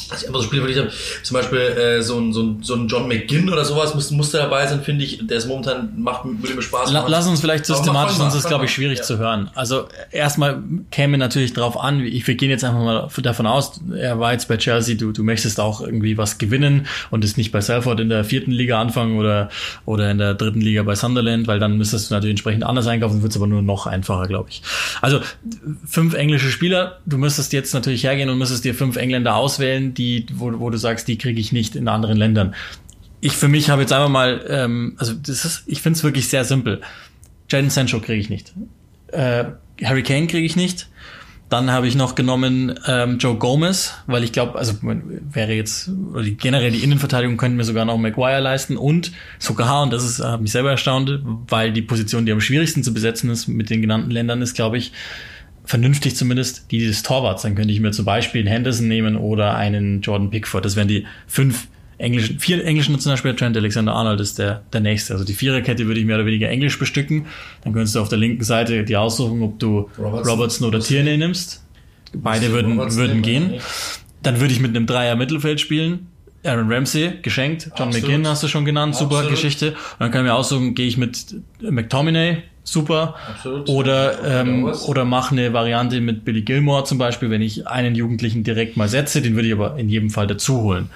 Also ich einfach so Spiele, wo ich habe, zum Beispiel äh, so, ein, so, ein, so ein John McGinn oder sowas muss, muss da dabei sein, finde ich. Der ist momentan, macht, würde mir Spaß machen. Lass uns vielleicht systematisch, sonst ist es, glaube ich, schwierig ja. zu hören. Also erstmal käme natürlich drauf an, ich, wir gehen jetzt einfach mal davon aus, er war jetzt bei Chelsea, du, du möchtest auch irgendwie was gewinnen und ist nicht bei Salford in der vierten Liga anfangen oder, oder in der dritten Liga bei Sunderland, weil dann müsstest du natürlich entsprechend anders einkaufen, wird es aber nur noch einfacher, glaube ich. Also fünf englische Spieler, du müsstest jetzt natürlich hergehen und müsstest dir fünf Engländer auswählen, die, wo, wo du sagst, die kriege ich nicht in anderen Ländern. Ich für mich habe jetzt einfach mal, ähm, also das ist, ich finde es wirklich sehr simpel. Jaden Sancho kriege ich nicht. Äh, Harry Kane kriege ich nicht. Dann habe ich noch genommen ähm, Joe Gomez, weil ich glaube, also wäre jetzt, oder die, generell die Innenverteidigung könnten mir sogar noch Maguire leisten und sogar, und das ist, hat mich selber erstaunt, weil die Position, die am schwierigsten zu besetzen ist mit den genannten Ländern, ist, glaube ich, vernünftig zumindest die des Torwarts. Dann könnte ich mir zum Beispiel einen Henderson nehmen oder einen Jordan Pickford. Das wären die fünf englischen, vier englischen Nationalspieler. Trent Alexander-Arnold ist der, der nächste. Also die Viererkette würde ich mehr oder weniger englisch bestücken. Dann könntest du auf der linken Seite die aussuchen, ob du Robertson, Robertson oder Tierney nimmst. Beide würden, würden gehen. Dann würde ich mit einem Dreier Mittelfeld spielen. Aaron Ramsey, geschenkt. John Absolut. McGinn hast du schon genannt, super Absolut. Geschichte. Und dann kann ich mir aussuchen, gehe ich mit McTominay, super. Absolut. Oder, ähm, oder mach eine Variante mit Billy Gilmore zum Beispiel, wenn ich einen Jugendlichen direkt mal setze, den würde ich aber in jedem Fall dazu holen.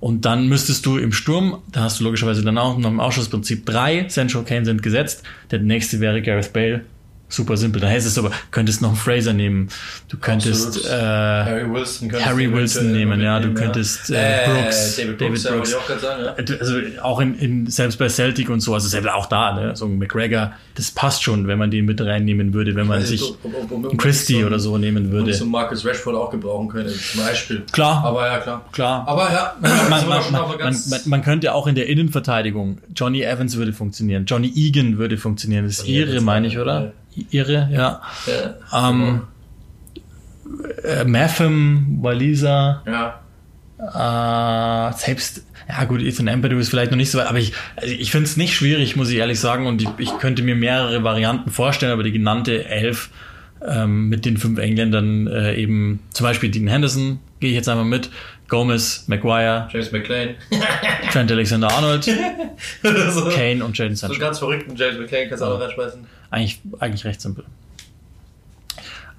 Und dann müsstest du im Sturm, da hast du logischerweise dann auch noch im Ausschussprinzip drei, Central Kane sind gesetzt. Der nächste wäre Gareth Bale, super simpel. Da hättest du aber, könntest noch einen Fraser nehmen. Du könntest äh, Harry Wilson, Harry Wilson nehmen, ja. Du könntest äh, Brooks, äh, David Brooks, David Brooks. Auch sagen, ja. also auch in, in, selbst bei Celtic und so, also selbst auch da, ne, so ein McGregor, das passt schon, wenn man den mit reinnehmen würde, wenn man sich einen Christie oder so nehmen würde. Und so Marcus Rashford auch gebrauchen könnte, zum Beispiel. Klar. Aber ja, klar. Klar. Aber ja, [CLEARS THROAT] man, man, man, man, könnte auch in der Innenverteidigung, Johnny Evans würde funktionieren, Johnny Egan würde funktionieren, das ist ihre, meine ich, oder? Irre, ja. ja ähm, äh, Matham, Walisa. Ja. Äh, selbst, ja gut, Ethan Ampadu ist vielleicht noch nicht so weit, aber ich, also ich finde es nicht schwierig, muss ich ehrlich sagen, und ich, ich könnte mir mehrere Varianten vorstellen, aber die genannte Elf ähm, mit den fünf Engländern äh, eben, zum Beispiel Dean Henderson, gehe ich jetzt einmal mit, Gomez, Maguire, James McLean, Trent Alexander-Arnold, [LAUGHS] so. Kane und Jaden Sancho. So ganz verrückten James McLean kannst du auch noch reinschmeißen. Eigentlich, eigentlich recht simpel.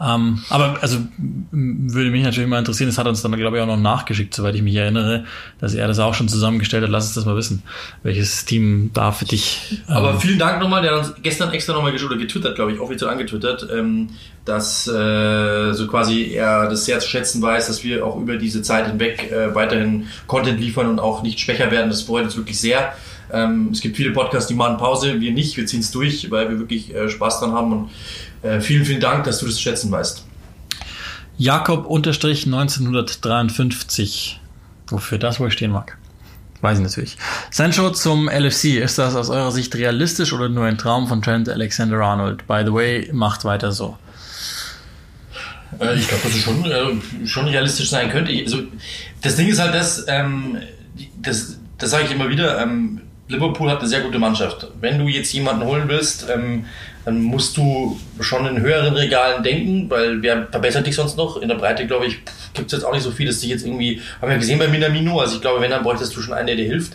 Ähm, aber also würde mich natürlich mal interessieren, es hat uns dann, glaube ich, auch noch nachgeschickt, soweit ich mich erinnere, dass er das auch schon zusammengestellt hat. Lass uns das mal wissen, welches Team da für dich. Ähm aber vielen Dank nochmal, der hat uns gestern extra nochmal oder getwittert, glaube ich, offiziell angetwittert, ähm, dass äh, so quasi er das sehr zu schätzen weiß, dass wir auch über diese Zeit hinweg äh, weiterhin Content liefern und auch nicht schwächer werden. Das freut uns wirklich sehr. Ähm, es gibt viele Podcasts, die machen Pause, wir nicht, wir ziehen es durch, weil wir wirklich äh, Spaß dran haben und äh, vielen, vielen Dank, dass du das schätzen weißt. Jakob unterstrich 1953, wofür das wohl stehen mag. Weiß ich natürlich. Sancho zum LFC. Ist das aus eurer Sicht realistisch oder nur ein Traum von Trent Alexander-Arnold? By the way, macht weiter so. Äh, ich glaube, dass es schon, äh, schon realistisch sein könnte. Also, das Ding ist halt das, ähm, das, das sage ich immer wieder, ähm, Liverpool hat eine sehr gute Mannschaft. Wenn du jetzt jemanden holen willst, ähm, dann musst du schon in höheren Regalen denken, weil wer verbessert dich sonst noch? In der Breite, glaube ich, gibt es jetzt auch nicht so viel, dass dich jetzt irgendwie, haben wir gesehen bei Minamino, also ich glaube, wenn, dann bräuchtest du schon einen, der dir hilft.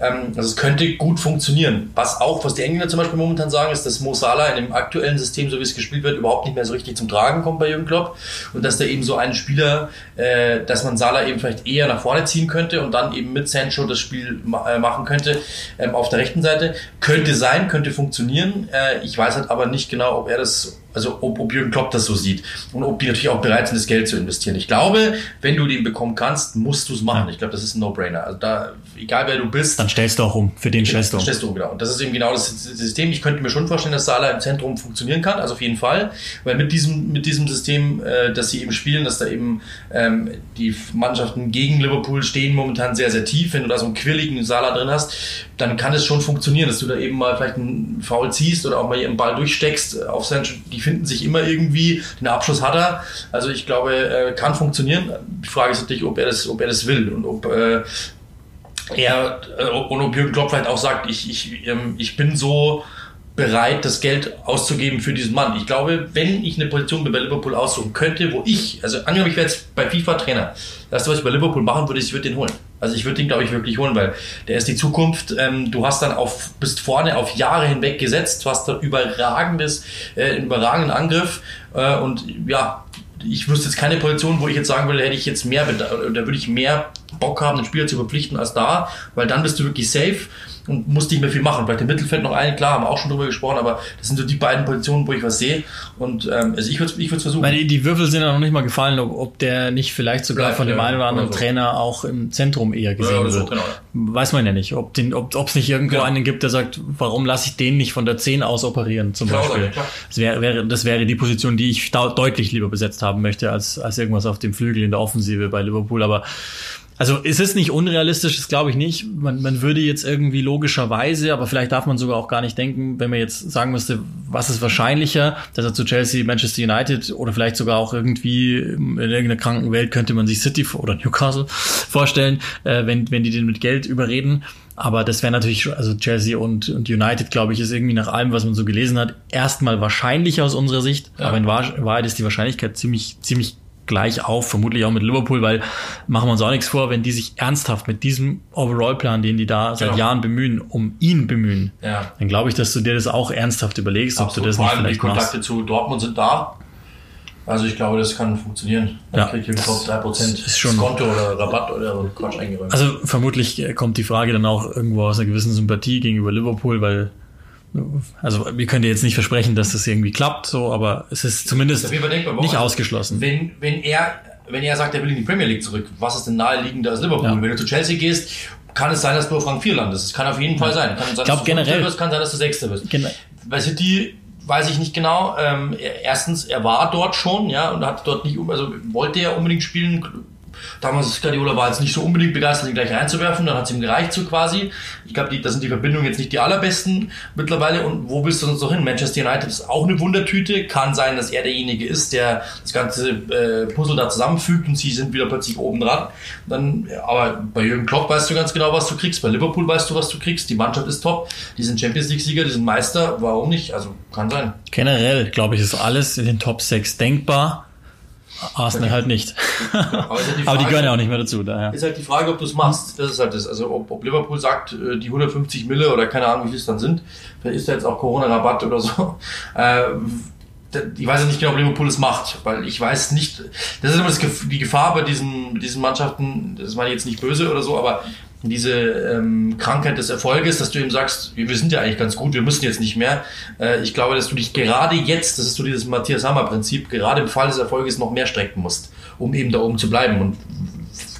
Ähm, also es könnte gut funktionieren. Was auch, was die Engländer zum Beispiel momentan sagen, ist, dass Mo Salah in dem aktuellen System, so wie es gespielt wird, überhaupt nicht mehr so richtig zum Tragen kommt bei Jürgen Klopp und dass da eben so ein Spieler, äh, dass man Salah eben vielleicht eher nach vorne ziehen könnte und dann eben mit Sancho das Spiel ma äh, machen könnte ähm, auf der rechten Seite. Könnte sein, könnte funktionieren. Äh, ich weiß halt aber nicht genau, ob er das also ob, ob Jürgen Klopp das so sieht und ob die natürlich auch bereit sind, das Geld zu investieren. Ich glaube, wenn du den bekommen kannst, musst du es machen. Ja. Ich glaube, das ist ein No-Brainer. Also da, egal wer du bist. Dann stellst du auch um. Für den stellst du um. Stellst du um, genau. Und das ist eben genau das System. Ich könnte mir schon vorstellen, dass Salah im Zentrum funktionieren kann, also auf jeden Fall. Weil mit diesem, mit diesem System, äh, dass sie eben spielen, dass da eben ähm, die Mannschaften gegen Liverpool stehen momentan sehr, sehr tief. Wenn du da so einen quirligen Salah drin hast, dann kann es schon funktionieren, dass du da eben mal vielleicht einen Foul ziehst oder auch mal ihren Ball durchsteckst auf sein, die finden sich immer irgendwie, den Abschluss hat er. Also ich glaube, äh, kann funktionieren. Die Frage ist natürlich, ob er das, ob er das will und ob äh, er äh, und ob Jürgen Klopp vielleicht auch sagt, ich, ich, ähm, ich bin so bereit, das Geld auszugeben für diesen Mann. Ich glaube, wenn ich eine Position bei Liverpool aussuchen könnte, wo ich, also angenommen, ich wäre jetzt bei FIFA Trainer, das was ich bei Liverpool machen würde, ich würde den holen. Also ich würde den, glaube ich, wirklich holen, weil der ist die Zukunft. Ähm, du hast dann auf, bist vorne auf Jahre hinweg gesetzt, du hast da überragendes, äh, überragenden Angriff äh, und ja, ich wüsste jetzt keine Position, wo ich jetzt sagen würde, hätte ich jetzt mehr, da würde ich mehr Bock haben, den Spieler zu verpflichten als da, weil dann bist du wirklich safe und muss nicht mehr viel machen. Vielleicht im Mittelfeld noch eine, klar, haben wir auch schon drüber gesprochen, aber das sind so die beiden Positionen, wo ich was sehe. Und ähm, also ich würde ich versuchen. Meine, die Würfel sind ja noch nicht mal gefallen, ob, ob der nicht vielleicht sogar Bleibt, von dem ja, einen oder anderen oder so. Trainer auch im Zentrum eher gesehen ja, wird. So, genau. Weiß man ja nicht, ob es ob, nicht irgendwo genau. einen gibt, der sagt, warum lasse ich den nicht von der 10 aus operieren, zum klar, Beispiel. Klar. Das, wäre, wäre, das wäre die Position, die ich deutlich lieber besetzt haben möchte, als, als irgendwas auf dem Flügel in der Offensive bei Liverpool. Aber also es ist nicht unrealistisch, das glaube ich nicht. Man, man würde jetzt irgendwie logischerweise, aber vielleicht darf man sogar auch gar nicht denken, wenn man jetzt sagen müsste, was ist wahrscheinlicher, dass er zu Chelsea, Manchester United oder vielleicht sogar auch irgendwie in irgendeiner kranken Welt könnte man sich City oder Newcastle [LAUGHS] vorstellen, äh, wenn, wenn die den mit Geld überreden. Aber das wäre natürlich, also Chelsea und, und United, glaube ich, ist irgendwie nach allem, was man so gelesen hat, erstmal wahrscheinlicher aus unserer Sicht. Ja. Aber in Wahrheit ist die Wahrscheinlichkeit ziemlich, ziemlich gleich auf, vermutlich auch mit Liverpool, weil machen wir uns auch nichts vor, wenn die sich ernsthaft mit diesem Overall-Plan, den die da seit genau. Jahren bemühen, um ihn bemühen, ja. dann glaube ich, dass du dir das auch ernsthaft überlegst, Absolut. ob du das Vor nicht vielleicht die Kontakte machst. zu Dortmund sind da. Also ich glaube, das kann funktionieren. Dann ja, kriegt ihr überhaupt 3% ist schon Konto oder Rabatt oder so Quatsch eingeräumt. Also vermutlich kommt die Frage dann auch irgendwo aus einer gewissen Sympathie gegenüber Liverpool, weil also wir können dir jetzt nicht versprechen, dass das irgendwie klappt, so, aber es ist zumindest denkbar, nicht ausgeschlossen. Wenn, wenn er, wenn er sagt, er will in die Premier League zurück, was ist denn naheliegender als Liverpool? Ja. Wenn du zu Chelsea gehst, kann es sein, dass du auf Rang 4 landest. Das kann auf jeden Fall sein. Kann sein, ich glaube generell. Wirst, kann sein, dass du Sechster wirst. Gen Bei City weiß ich nicht genau. Ähm, erstens, er war dort schon, ja, und hat dort nicht, also wollte er unbedingt spielen, Damals Guardiola war jetzt nicht so unbedingt begeistert, ihn gleich reinzuwerfen, dann hat es ihm gereicht so quasi. Ich glaube, da sind die Verbindungen jetzt nicht die allerbesten mittlerweile. Und wo willst du uns noch hin? Manchester United ist auch eine Wundertüte. Kann sein, dass er derjenige ist, der das ganze äh, Puzzle da zusammenfügt und sie sind wieder plötzlich oben dran. Dann, aber bei Jürgen Klopp weißt du ganz genau, was du kriegst. Bei Liverpool weißt du, was du kriegst. Die Mannschaft ist top. Die sind Champions League-Sieger, die sind Meister. Warum nicht? Also kann sein. Generell, glaube ich, ist alles in den Top 6 denkbar. Arsenal halt nicht. Aber, die, Frage, [LAUGHS] Aber die gehören ja auch nicht mehr dazu. Daher. Ist halt die Frage, ob du es machst. Das ist halt das. Also ob, ob, Liverpool sagt, äh, die 150 Mille oder keine Ahnung, wie viel es dann sind. Vielleicht ist da jetzt auch Corona-Rabatt oder so. [LAUGHS] Äh, ich weiß ja nicht genau, ob Liverpool es macht, weil ich weiß nicht, das ist immer das, die Gefahr bei diesen, diesen Mannschaften, das meine ich jetzt nicht böse oder so, aber diese ähm, Krankheit des Erfolges, dass du ihm sagst, wir sind ja eigentlich ganz gut, wir müssen jetzt nicht mehr. Äh, ich glaube, dass du dich gerade jetzt, das ist so dieses Matthias Hammer-Prinzip, gerade im Fall des Erfolges noch mehr strecken musst, um eben da oben zu bleiben. Und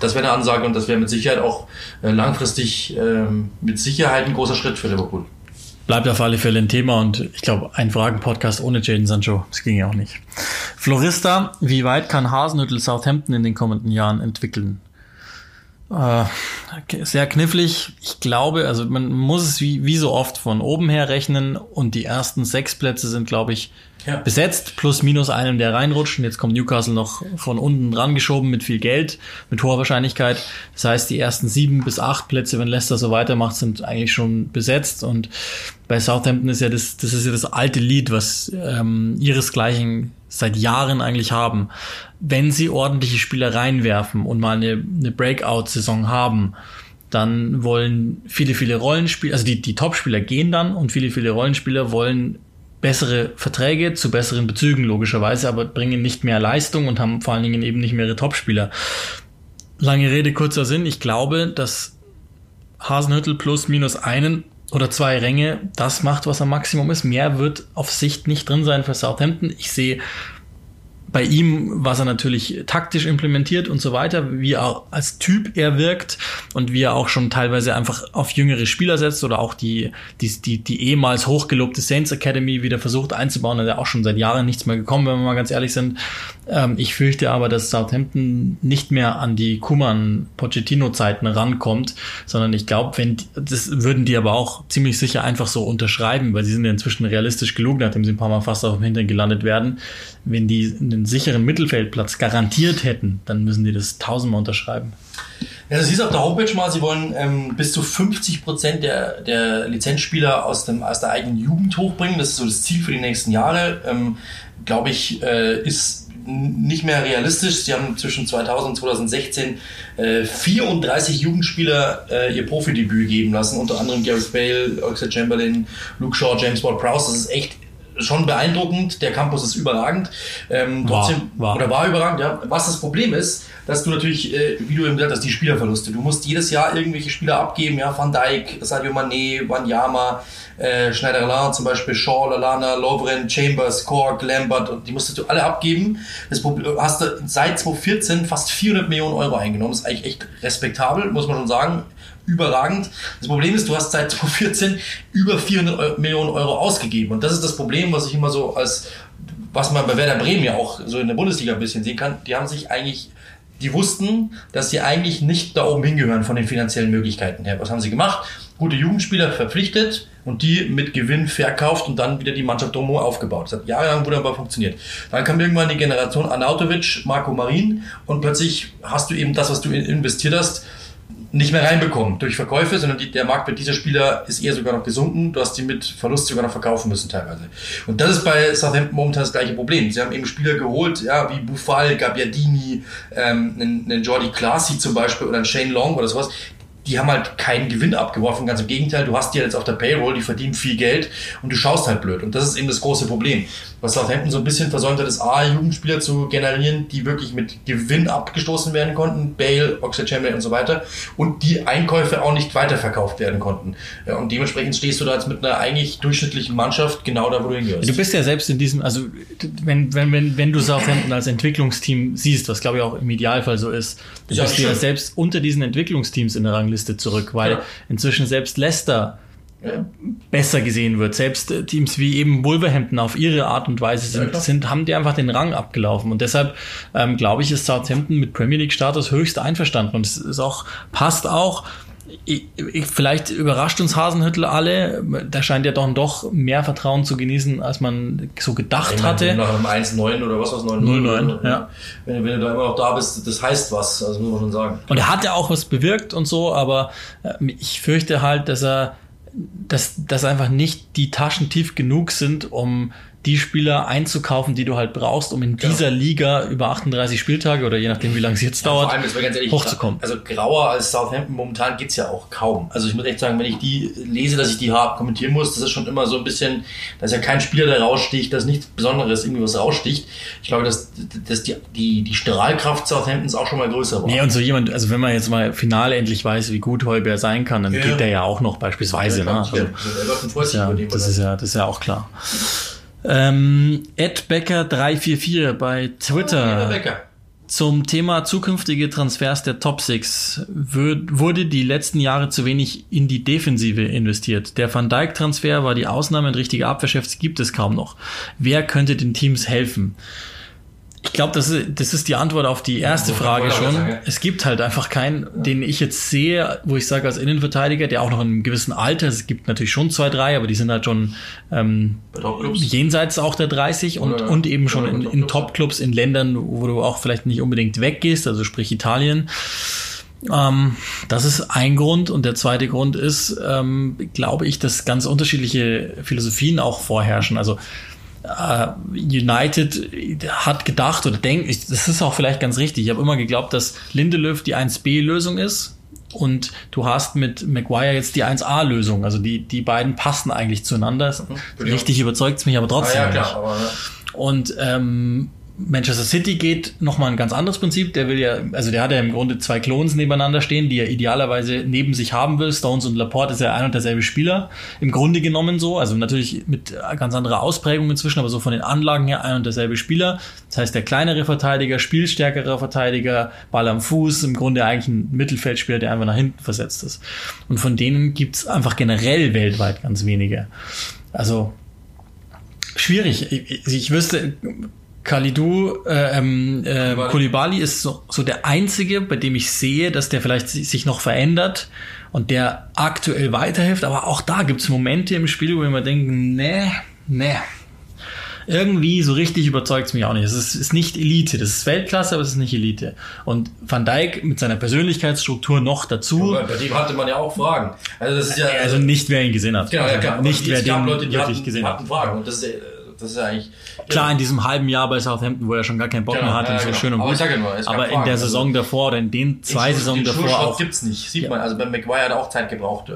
das wäre eine Ansage und das wäre mit Sicherheit auch äh, langfristig äh, mit Sicherheit ein großer Schritt für Liverpool. Bleibt auf alle Fälle ein Thema und ich glaube, ein Fragen-Podcast ohne Jaden Sancho, das ging ja auch nicht. Florista, wie weit kann Hasenhüttel Southampton in den kommenden Jahren entwickeln? Äh, sehr knifflig. Ich glaube, also man muss es wie, wie so oft von oben her rechnen und die ersten sechs Plätze sind, glaube ich, ja. besetzt, plus minus einem, der reinrutscht. Und jetzt kommt Newcastle noch von unten dran geschoben mit viel Geld, mit hoher Wahrscheinlichkeit. Das heißt, die ersten sieben bis acht Plätze, wenn Leicester so weitermacht, sind eigentlich schon besetzt. Und bei Southampton ist ja das, das ist ja das alte Lied, was ähm, ihresgleichen seit Jahren eigentlich haben. Wenn sie ordentliche Spieler reinwerfen und mal eine, eine Breakout-Saison haben, dann wollen viele, viele Rollenspieler, also die, die Top-Spieler gehen dann und viele, viele Rollenspieler wollen bessere Verträge zu besseren Bezügen logischerweise, aber bringen nicht mehr Leistung und haben vor allen Dingen eben nicht mehr ihre Topspieler. Lange Rede, kurzer Sinn. Ich glaube, dass Hasenhüttel plus minus einen oder zwei Ränge das macht, was am Maximum ist. Mehr wird auf Sicht nicht drin sein für Southampton. Ich sehe bei ihm, was er natürlich taktisch implementiert und so weiter, wie er als Typ er wirkt und wie er auch schon teilweise einfach auf jüngere Spieler setzt oder auch die, die, die, die ehemals hochgelobte Saints Academy wieder versucht einzubauen, da ja auch schon seit Jahren nichts mehr gekommen, wenn wir mal ganz ehrlich sind. Ähm, ich fürchte aber, dass Southampton nicht mehr an die Kuman-Pochettino-Zeiten rankommt, sondern ich glaube, wenn, das würden die aber auch ziemlich sicher einfach so unterschreiben, weil sie sind ja inzwischen realistisch genug, nachdem sie ein paar Mal fast auf dem Hintern gelandet werden. Wenn die einen sicheren Mittelfeldplatz garantiert hätten, dann müssen die das tausendmal unterschreiben. Ja, das hieß auf der Homepage mal, sie wollen ähm, bis zu 50 Prozent der, der Lizenzspieler aus, dem, aus der eigenen Jugend hochbringen. Das ist so das Ziel für die nächsten Jahre. Ähm, Glaube ich, äh, ist nicht mehr realistisch. Sie haben zwischen 2000 und 2016 äh, 34 Jugendspieler äh, ihr Profidebüt geben lassen, unter anderem Gareth Bale, Oxford Chamberlain, Luke Shaw, James Ward-Prowse. Das ist echt schon beeindruckend. Der Campus ist überragend. Ähm, trotzdem, war, war. Oder war überragend, ja. Was das Problem ist, dass du natürlich, äh, wie du eben gesagt hast, die Spielerverluste. Du musst jedes Jahr irgendwelche Spieler abgeben, ja, Van Dijk, Sadio Mané, Wanyama, äh, Schneider-Alain zum Beispiel, Shaw, Lalana, Lovren, Chambers, Kork, Lambert, und die musstest du alle abgeben. Das Problem, hast du seit 2014 fast 400 Millionen Euro eingenommen. Das ist eigentlich echt respektabel, muss man schon sagen. Überragend. Das Problem ist, du hast seit [LAUGHS] 2014 über 400 Millionen Euro ausgegeben. Und das ist das Problem, was ich immer so als, was man bei Werder Bremen ja auch so in der Bundesliga ein bisschen sehen kann. Die haben sich eigentlich die wussten, dass sie eigentlich nicht da oben hingehören von den finanziellen Möglichkeiten her. Was haben sie gemacht? Gute Jugendspieler verpflichtet und die mit Gewinn verkauft und dann wieder die Mannschaft drumherum aufgebaut. Das hat jahrelang wunderbar funktioniert. Dann kam irgendwann die Generation Anautovic, Marco Marin und plötzlich hast du eben das, was du investiert hast, nicht mehr reinbekommen durch Verkäufe, sondern die, der Markt bei dieser Spieler ist eher sogar noch gesunken. Du hast die mit Verlust sogar noch verkaufen müssen teilweise. Und das ist bei Southampton momentan das gleiche Problem. Sie haben eben Spieler geholt, ja, wie Buffal, Gabbiadini, ähm, einen, einen Jordi Classy zum Beispiel oder einen Shane Long oder sowas, die haben halt keinen Gewinn abgeworfen. Ganz im Gegenteil, du hast die jetzt auf der Payroll, die verdienen viel Geld und du schaust halt blöd. Und das ist eben das große Problem. Was Southampton so ein bisschen versäumt hat, ist A, Jugendspieler zu generieren, die wirklich mit Gewinn abgestoßen werden konnten. Bale, Oxford Chamberlain und so weiter. Und die Einkäufe auch nicht weiterverkauft werden konnten. Ja, und dementsprechend stehst du da jetzt mit einer eigentlich durchschnittlichen Mannschaft genau da, wo du hingehörst. Du bist ja selbst in diesem, also wenn, wenn, wenn, wenn du Southampton als Entwicklungsteam siehst, was glaube ich auch im Idealfall so ist, du bist ja selbst unter diesen Entwicklungsteams in der Rangliste Rangliste zurück, weil ja. inzwischen selbst Leicester ja. besser gesehen wird. Selbst äh, Teams wie eben Wolverhampton auf ihre Art und Weise sind, ja, sind haben die einfach den Rang abgelaufen. Und deshalb ähm, glaube ich, ist Southampton mit Premier League Status höchst einverstanden. Und es ist auch, passt auch ich, ich, vielleicht überrascht uns Hasenhüttel alle. Da scheint ja doch, doch mehr Vertrauen zu genießen, als man so gedacht ich hatte. Nach einem 1-9 oder was was 9-0. ja. Wenn, wenn, du da immer noch da bist, das heißt was, also muss man schon sagen. Und er hat ja auch was bewirkt und so, aber äh, ich fürchte halt, dass er, dass, dass einfach nicht die Taschen tief genug sind, um die Spieler einzukaufen, die du halt brauchst, um in genau. dieser Liga über 38 Spieltage oder je nachdem, wie lange es jetzt ja, dauert, ehrlich, hochzukommen. Also grauer als Southampton momentan geht's ja auch kaum. Also ich muss echt sagen, wenn ich die lese, dass ich die hart kommentieren muss, das ist schon immer so ein bisschen, da ist ja kein Spieler, der raussticht, dass nichts Besonderes irgendwie was raussticht. Ich glaube, dass, dass die, die, die Strahlkraft Southamptons auch schon mal größer war. Nee, und so jemand, also wenn man jetzt mal final endlich weiß, wie gut Heuber sein kann, dann ja. geht der ja auch noch beispielsweise. Ja, ne? also, ja, das, ist ja, das ist ja auch klar. Ähm, Ed Becker 344 bei Twitter. Oh, Zum Thema zukünftige Transfers der Top 6 wurde die letzten Jahre zu wenig in die Defensive investiert. Der Van Dijk Transfer war die Ausnahme, ein richtiger Abwehrchef gibt es kaum noch. Wer könnte den Teams helfen? Ich glaube, das ist, das ist die Antwort auf die erste ja, Frage schon. Es gibt halt einfach keinen, den ich jetzt sehe, wo ich sage als Innenverteidiger, der auch noch in einem gewissen Alter, es gibt natürlich schon zwei, drei, aber die sind halt schon ähm, jenseits auch der 30 und, oder, und eben schon in, in Top-Clubs in Ländern, wo du auch vielleicht nicht unbedingt weggehst, also sprich Italien. Ähm, das ist ein Grund. Und der zweite Grund ist, ähm, glaube ich, dass ganz unterschiedliche Philosophien auch vorherrschen. Also United hat gedacht oder denkt, das ist auch vielleicht ganz richtig. Ich habe immer geglaubt, dass Lindelöf die 1B-Lösung ist und du hast mit Maguire jetzt die 1A-Lösung. Also die, die beiden passen eigentlich zueinander. Mhm, richtig überzeugt es mich aber trotzdem. Ah, ja, klar, aber, ja. Und ähm, Manchester City geht nochmal ein ganz anderes Prinzip. Der will ja, also der hat ja im Grunde zwei Clones nebeneinander stehen, die er idealerweise neben sich haben will. Stones und Laporte ist ja ein und derselbe Spieler. Im Grunde genommen so. Also natürlich mit ganz anderer Ausprägung inzwischen, aber so von den Anlagen her ein und derselbe Spieler. Das heißt, der kleinere Verteidiger, spielstärkere Verteidiger, Ball am Fuß, im Grunde eigentlich ein Mittelfeldspieler, der einfach nach hinten versetzt ist. Und von denen gibt's einfach generell weltweit ganz wenige. Also schwierig. Ich, ich wüsste, Kalidou, äh, ähm, äh, Koulibaly ist so, so der einzige, bei dem ich sehe, dass der vielleicht sich noch verändert und der aktuell weiterhilft. Aber auch da gibt es Momente im Spiel, wo ich mir denke, nee, nee. irgendwie so richtig überzeugt es mich auch nicht. Es ist, ist nicht Elite, das ist Weltklasse, aber es ist nicht Elite. Und Van Dijk mit seiner Persönlichkeitsstruktur noch dazu. Bei dem hatte man ja auch Fragen. Also das ist ja also nicht wer ihn gesehen hat. Genau, ja, also klar. nicht wer den Leute, die wirklich hatten, gesehen hatten hat. Fragen. Und das ist, äh, das ist ja eigentlich Klar, in diesem halben Jahr bei Southampton, wo er schon gar keinen Bock Genau, mehr hatte, ja, so genau. schön und Aber gut. ich sag ja nur, aber in der also- Saison davor oder in den zwei Den Saisonen davor Schulstoff auch. gibt's nicht, sieht Ja. man. Also bei Maguire hat er auch Zeit gebraucht. Äh,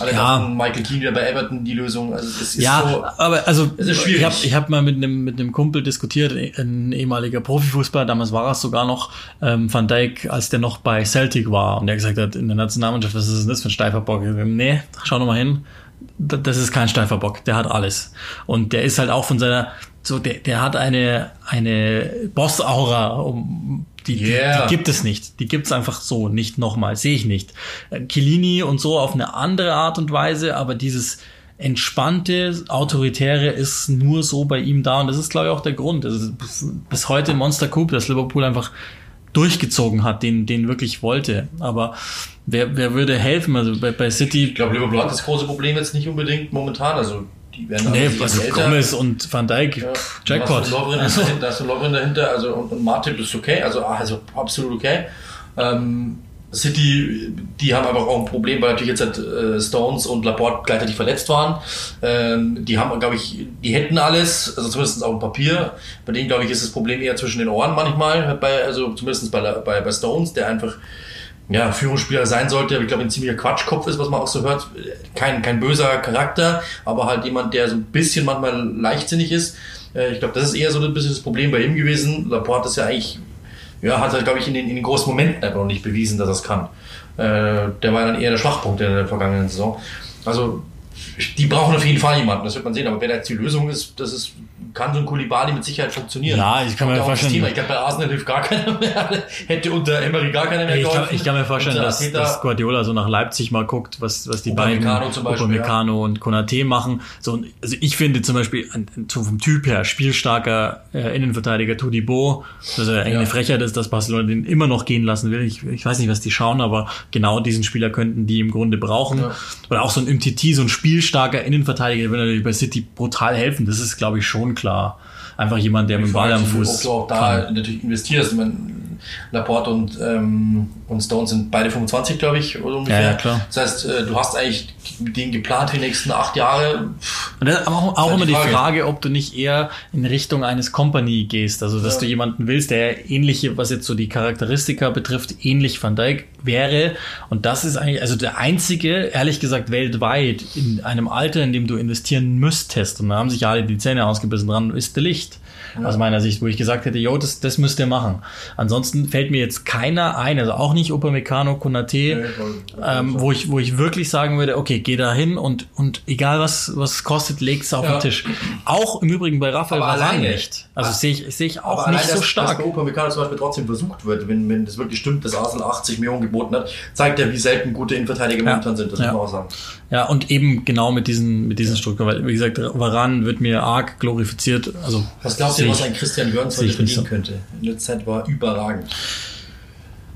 alle Ja. Michael Keane wieder bei Everton die Lösung. Also es ist Ja, so, aber also Es ist schwierig. ich habe ich hab mal mit einem mit einem Kumpel diskutiert, ein ehemaliger Profifußballer, damals war es sogar noch ähm, Van Dijk, als der noch bei Celtic war und der gesagt hat in der Nationalmannschaft, was ist denn das für ein steifer Bock? Ich Nee, schau noch mal hin. Das ist kein steifer Bock, der hat alles. Und der ist halt auch von seiner so der der hat eine eine Boss-Aura, um, die, die, Yeah. die gibt es nicht. Die gibt's einfach so nicht nochmal. Sehe ich nicht. Äh, Chiellini und so auf eine andere Art und Weise, aber dieses entspannte, autoritäre ist nur so bei ihm da und das ist, glaube ich, auch der Grund. Also bis, bis heute Monster Coup, dass Liverpool einfach durchgezogen hat, den, den wirklich wollte. Aber wer, wer würde helfen? Also bei, bei City, ich glaube, Liverpool hat das große Problem jetzt nicht unbedingt momentan. Also die werden nee, also. Gomez und Van Dijk, Ja. pff, Jackpot. Da du Lovren Also, Lovren dahinter also, und, und Martin ist okay, also, also absolut okay. Ähm, City, die haben einfach auch ein Problem, weil natürlich jetzt halt, äh, Stones und Laporte gleichzeitig verletzt waren. Ähm, die haben, glaube ich, die hätten alles, also zumindest auf dem Papier. Bei denen, glaube ich, ist das Problem eher zwischen den Ohren manchmal, bei, also zumindest bei, bei, bei Stones, der einfach ja, Führungsspieler sein sollte, aber ich glaube, ein ziemlicher Quatschkopf ist, was man auch so hört. Kein, kein böser Charakter, aber halt jemand, der so ein bisschen manchmal leichtsinnig ist. Äh, Ich glaube, das ist eher so ein bisschen das Problem bei ihm gewesen. Laporte ist ja eigentlich, ja, hat halt, glaube ich, in den, in den großen Momenten einfach noch nicht bewiesen, dass er es kann. Äh, Der war dann eher der Schwachpunkt in der vergangenen Saison. Also, die brauchen auf jeden Fall jemanden, das wird man sehen. Aber wer da jetzt die Lösung ist, das ist, kann so ein Kulibali mit Sicherheit funktionieren. Ja, ich kann mir vorstellen-. Ich glaube, bei Arsenal hilft gar keiner [LAUGHS] mehr. Hätte unter Emery gar keiner mehr Ich kann, ich kann mir vorstellen, dass, dass Guardiola so nach Leipzig mal guckt, was, was die Upamecano beiden Beispiel, Upamecano und Konate machen. So, also ich finde zum Beispiel so vom Typ her spielstarker äh, Innenverteidiger Tudibo, dass er eigentlich Ja. eine Frechheit ist, dass Barcelona den immer noch gehen lassen will. Ich, ich weiß nicht, was die schauen, aber genau diesen Spieler könnten die im Grunde brauchen. Ja. Oder auch so ein MTT, so ein spielstarker Innenverteidiger, der würde natürlich bei City brutal helfen. Das ist, glaube ich, schon klar. Einfach jemand, der mit dem Ball am Ob Fuß du auch da natürlich investierst. Meine, Laporte und, ähm, und Stones sind beide 25, glaube ich, oder ungefähr. Ja, ja, klar. Das heißt, äh, du hast eigentlich denen geplant für die nächsten acht Jahre. Und dann aber auch, auch halt immer die die Frage. Frage. ob du nicht eher in Richtung eines Company gehst, also dass Ja. du jemanden willst, der ähnliche, was jetzt so die Charakteristika betrifft, ähnlich Van Dijk wäre. Und das ist eigentlich, also der einzige, ehrlich gesagt, weltweit in einem Alter, in dem du investieren müsstest, und da haben sich alle die Zähne ausgebissen dran, ist der Licht. Aus meiner Sicht, wo ich gesagt hätte, jo, das, das müsst ihr machen. Ansonsten fällt mir jetzt keiner ein, also auch nicht Upamecano, Konate, ähm, wo ich, wo ich wirklich sagen würde, okay, geh da hin und, und egal was, was es kostet, leg's auf Ja. den Tisch. Auch im Übrigen bei Raphael Varane nicht. Also sehe ich, sehe ich auch aber nicht allein, so dass, Dass stark. bei Upamecano zum Beispiel trotzdem versucht wird, wenn, wenn das wirklich stimmt, dass Arsenal 80 Millionen geboten hat, zeigt ja, wie selten gute Innenverteidiger momentan sind. Das Ja. muss man auch sagen. Ja, und eben genau mit diesen, mit diesen Strukturen, weil, wie gesagt, Varane wird mir arg glorifiziert. Also, Was glaubt sehe ihr, was ein Christian Jörns heute verdienen so. könnte? In letzter Zeit war überragend.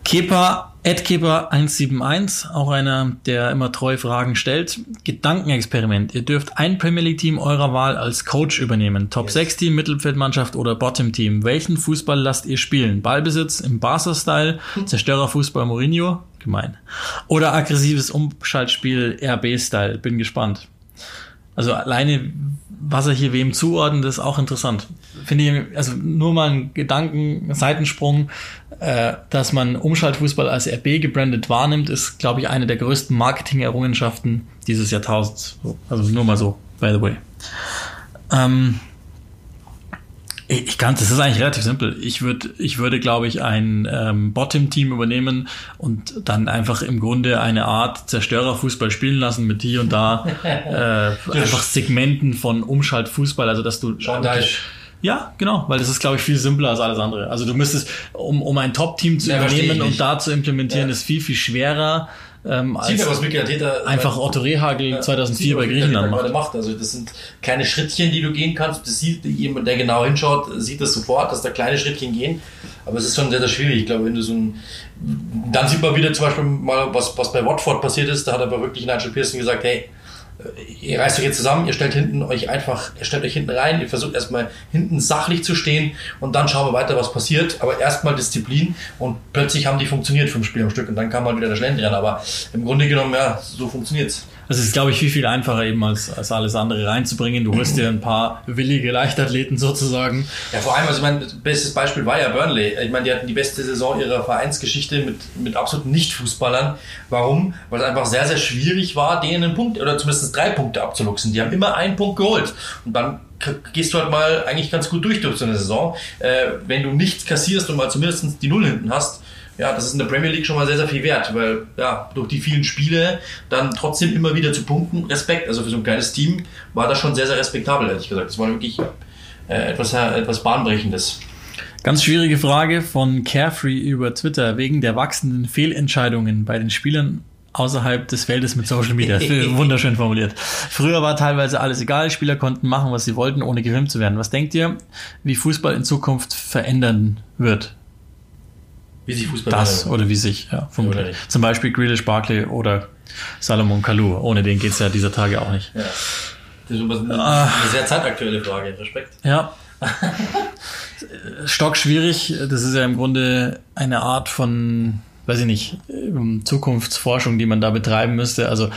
Kepa, AdKepa171, auch einer, der immer treu Fragen stellt. Gedankenexperiment. Ihr dürft ein Premier League Team eurer Wahl als Coach übernehmen. Top 6 Team, Mittelfeldmannschaft oder Bottom Team. Welchen Fußball lasst ihr spielen? Ballbesitz im Barca-Style, Zerstörerfußball Mourinho, gemein. Oder aggressives Umschaltspiel RB-Style, bin gespannt. Also alleine, was er hier wem zuordnet, ist auch interessant. Finde ich, also nur mal ein Gedanken, Seitensprung, äh, dass man Umschaltfußball als RB gebrandet wahrnimmt, ist, glaube ich, eine der größten Marketing-Errungenschaften dieses Jahrtausends. So, Also nur mal so, by the way. Ähm, ich kann, das ist eigentlich relativ simpel. Ich würde, ich würde, glaube ich, ein ähm, Bottom-Team übernehmen und dann einfach im Grunde eine Art Zerstörerfußball spielen lassen mit hier und da [LAUGHS] äh, einfach Segmenten von Umschaltfußball, also dass du Dyche. ja, genau, weil das ist, glaube ich, viel simpler als alles andere. Also du müsstest, um, um ein Top-Team zu Ja, übernehmen und da zu implementieren, Ja. ist viel, viel schwerer ähm, Sieht man, was Mikel Arteta einfach Otto Rehagel Ja, 2004 sieht man, bei Griechenland macht. macht. Also das sind kleine Schrittchen, die du gehen kannst. Das sieht jemand, der genau hinschaut, sieht das sofort, dass da kleine Schrittchen gehen. Aber es ist schon sehr, sehr schwierig. Ich glaube, wenn du so ein, dann sieht man wieder zum Beispiel mal, was, was bei Watford passiert ist. Da hat aber wirklich Nigel Pearson gesagt, hey, äh, ihr reißt euch jetzt zusammen, ihr stellt hinten euch einfach, ihr stellt euch hinten rein, ihr versucht erstmal hinten sachlich zu stehen und dann schauen wir weiter, was passiert. Aber erstmal Disziplin und plötzlich haben die funktioniert fünf Spiele am Stück und dann kam mal wieder der Schlendrian. Aber im Grunde genommen, ja, so funktioniert's. Das ist, glaube ich, viel, viel einfacher eben als, als alles andere reinzubringen. Du holst dir ein paar willige Leichtathleten sozusagen. Ja, vor allem, also ich meine, bestes Beispiel war ja Burnley. Ich meine, die hatten die beste Saison ihrer Vereinsgeschichte mit, mit absoluten Nicht-Fußballern. Warum? Weil es einfach sehr, sehr schwierig war, denen einen Punkt oder zumindest drei Punkte abzuluxen. Die haben immer einen Punkt geholt. Und dann gehst du halt mal eigentlich ganz gut durch durch so eine Saison. Äh, wenn du nichts kassierst und mal zumindest die Null hinten hast, ja, das ist in der Premier League schon mal sehr, sehr viel wert, weil ja, durch die vielen Spiele dann trotzdem immer wieder zu punkten, Respekt. Also für so ein kleines Team war das schon sehr, sehr respektabel, ehrlich gesagt. Das war wirklich äh, etwas, etwas Bahnbrechendes. Ganz schwierige Frage von Carefree über Twitter. Wegen der wachsenden Fehlentscheidungen bei den Spielern außerhalb des Feldes mit Social Media. [LAUGHS] Wunderschön formuliert. Früher war teilweise alles egal. Spieler konnten machen, was sie wollten, ohne gefilmt zu werden. Was denkt ihr, wie Fußball in Zukunft verändern wird? Wie sich Fußball Das oder wie sich, ja, vermutlich. Zum Beispiel Grealish Barkley oder Salomon Kalou. Ohne den geht's ja dieser Tage auch nicht. Ja. Das ist eine, ah. eine sehr zeitaktuelle Frage. Respekt. Ja. [LAUGHS] Stock schwierig. Das ist ja im Grunde eine Art von, weiß ich nicht, Zukunftsforschung, die man da betreiben müsste. Also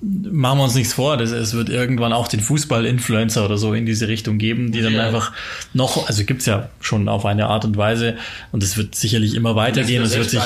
machen wir uns nichts vor, das, es wird irgendwann auch den Fußball-Influencer oder so in diese Richtung geben, die dann ja. einfach noch, also gibt's ja schon auf eine Art und Weise und es wird sicherlich immer weitergehen, es wird sich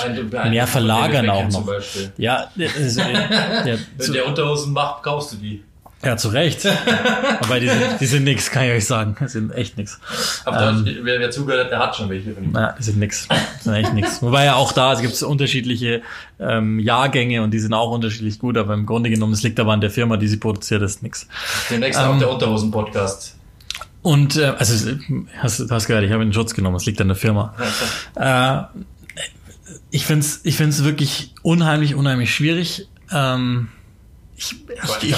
mehr verlagern auch noch. Ja, äh, [LAUGHS] ja, Wenn der Unterhosen macht, kaufst du die. Ja, zu Recht. [LAUGHS] Aber die sind, die sind nix, kann ich euch sagen. Die sind echt nix. Aber ähm, wer, wer zugehört hat, der hat schon welche von ihnen. Ja, die sind nix. Die sind echt nix. Wobei ja auch da, es gibt unterschiedliche ähm, Jahrgänge und die sind auch unterschiedlich gut, aber im Grunde genommen, es liegt aber an der Firma, die sie produziert, ist nix. Demnächst ähm, auch der Unterhosen-Podcast. Und äh, also hast, hast gehört, ich habe den Schutz genommen, es liegt an der Firma. äh, ich find's, ich find's wirklich unheimlich, unheimlich schwierig. Ähm, ich, ich,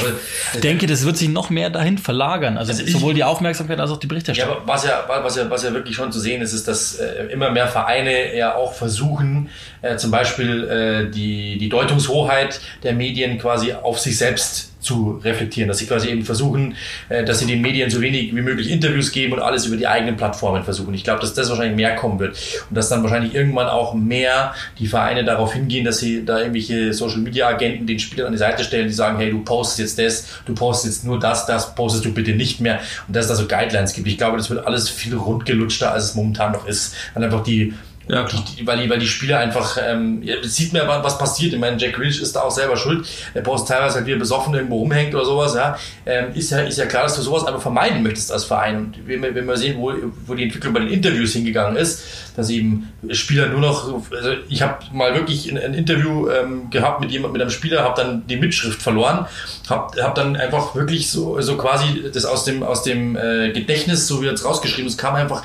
ich denke, das wird sich noch mehr dahin verlagern. Also, also sowohl die Aufmerksamkeit als auch die Berichterstattung. Ja, aber was ja, was ja, was ja wirklich schon zu sehen ist, ist, dass äh, immer mehr Vereine ja auch versuchen, äh, zum Beispiel äh, die, die Deutungshoheit der Medien quasi auf sich selbst zu reflektieren, dass sie quasi eben versuchen, äh, dass sie den Medien so wenig wie möglich Interviews geben und alles über die eigenen Plattformen versuchen. Ich glaube, dass das wahrscheinlich mehr kommen wird und dass dann wahrscheinlich irgendwann auch mehr die Vereine darauf hingehen, dass sie da irgendwelche Social Media Agenten den Spielern an die Seite stellen, die sagen, hey, du postest jetzt das, du postest jetzt nur das, das postest du bitte nicht mehr und dass es da so Guidelines gibt. Ich glaube, das wird alles viel rundgelutschter, als es momentan noch ist. Dann einfach die ja, die, weil, die, weil die Spieler einfach, ähm, sieht mir was passiert. Ich meine, Jack Grealish ist da auch selber schuld. Der Post teilweise halt wieder besoffen irgendwo rumhängt oder sowas. Ja. Ähm, ist, ja, ist ja klar, dass du sowas einfach vermeiden möchtest als Verein. Und wenn wir, wenn wir sehen, wo, wo die Entwicklung bei den Interviews hingegangen ist, dass eben Spieler nur noch, also ich habe mal wirklich ein, ein Interview ähm, gehabt mit jemand, mit einem Spieler, habe dann die Mitschrift verloren, habe hab dann einfach wirklich so, so quasi das aus dem, aus dem äh, Gedächtnis, so wie jetzt rausgeschrieben, es kam einfach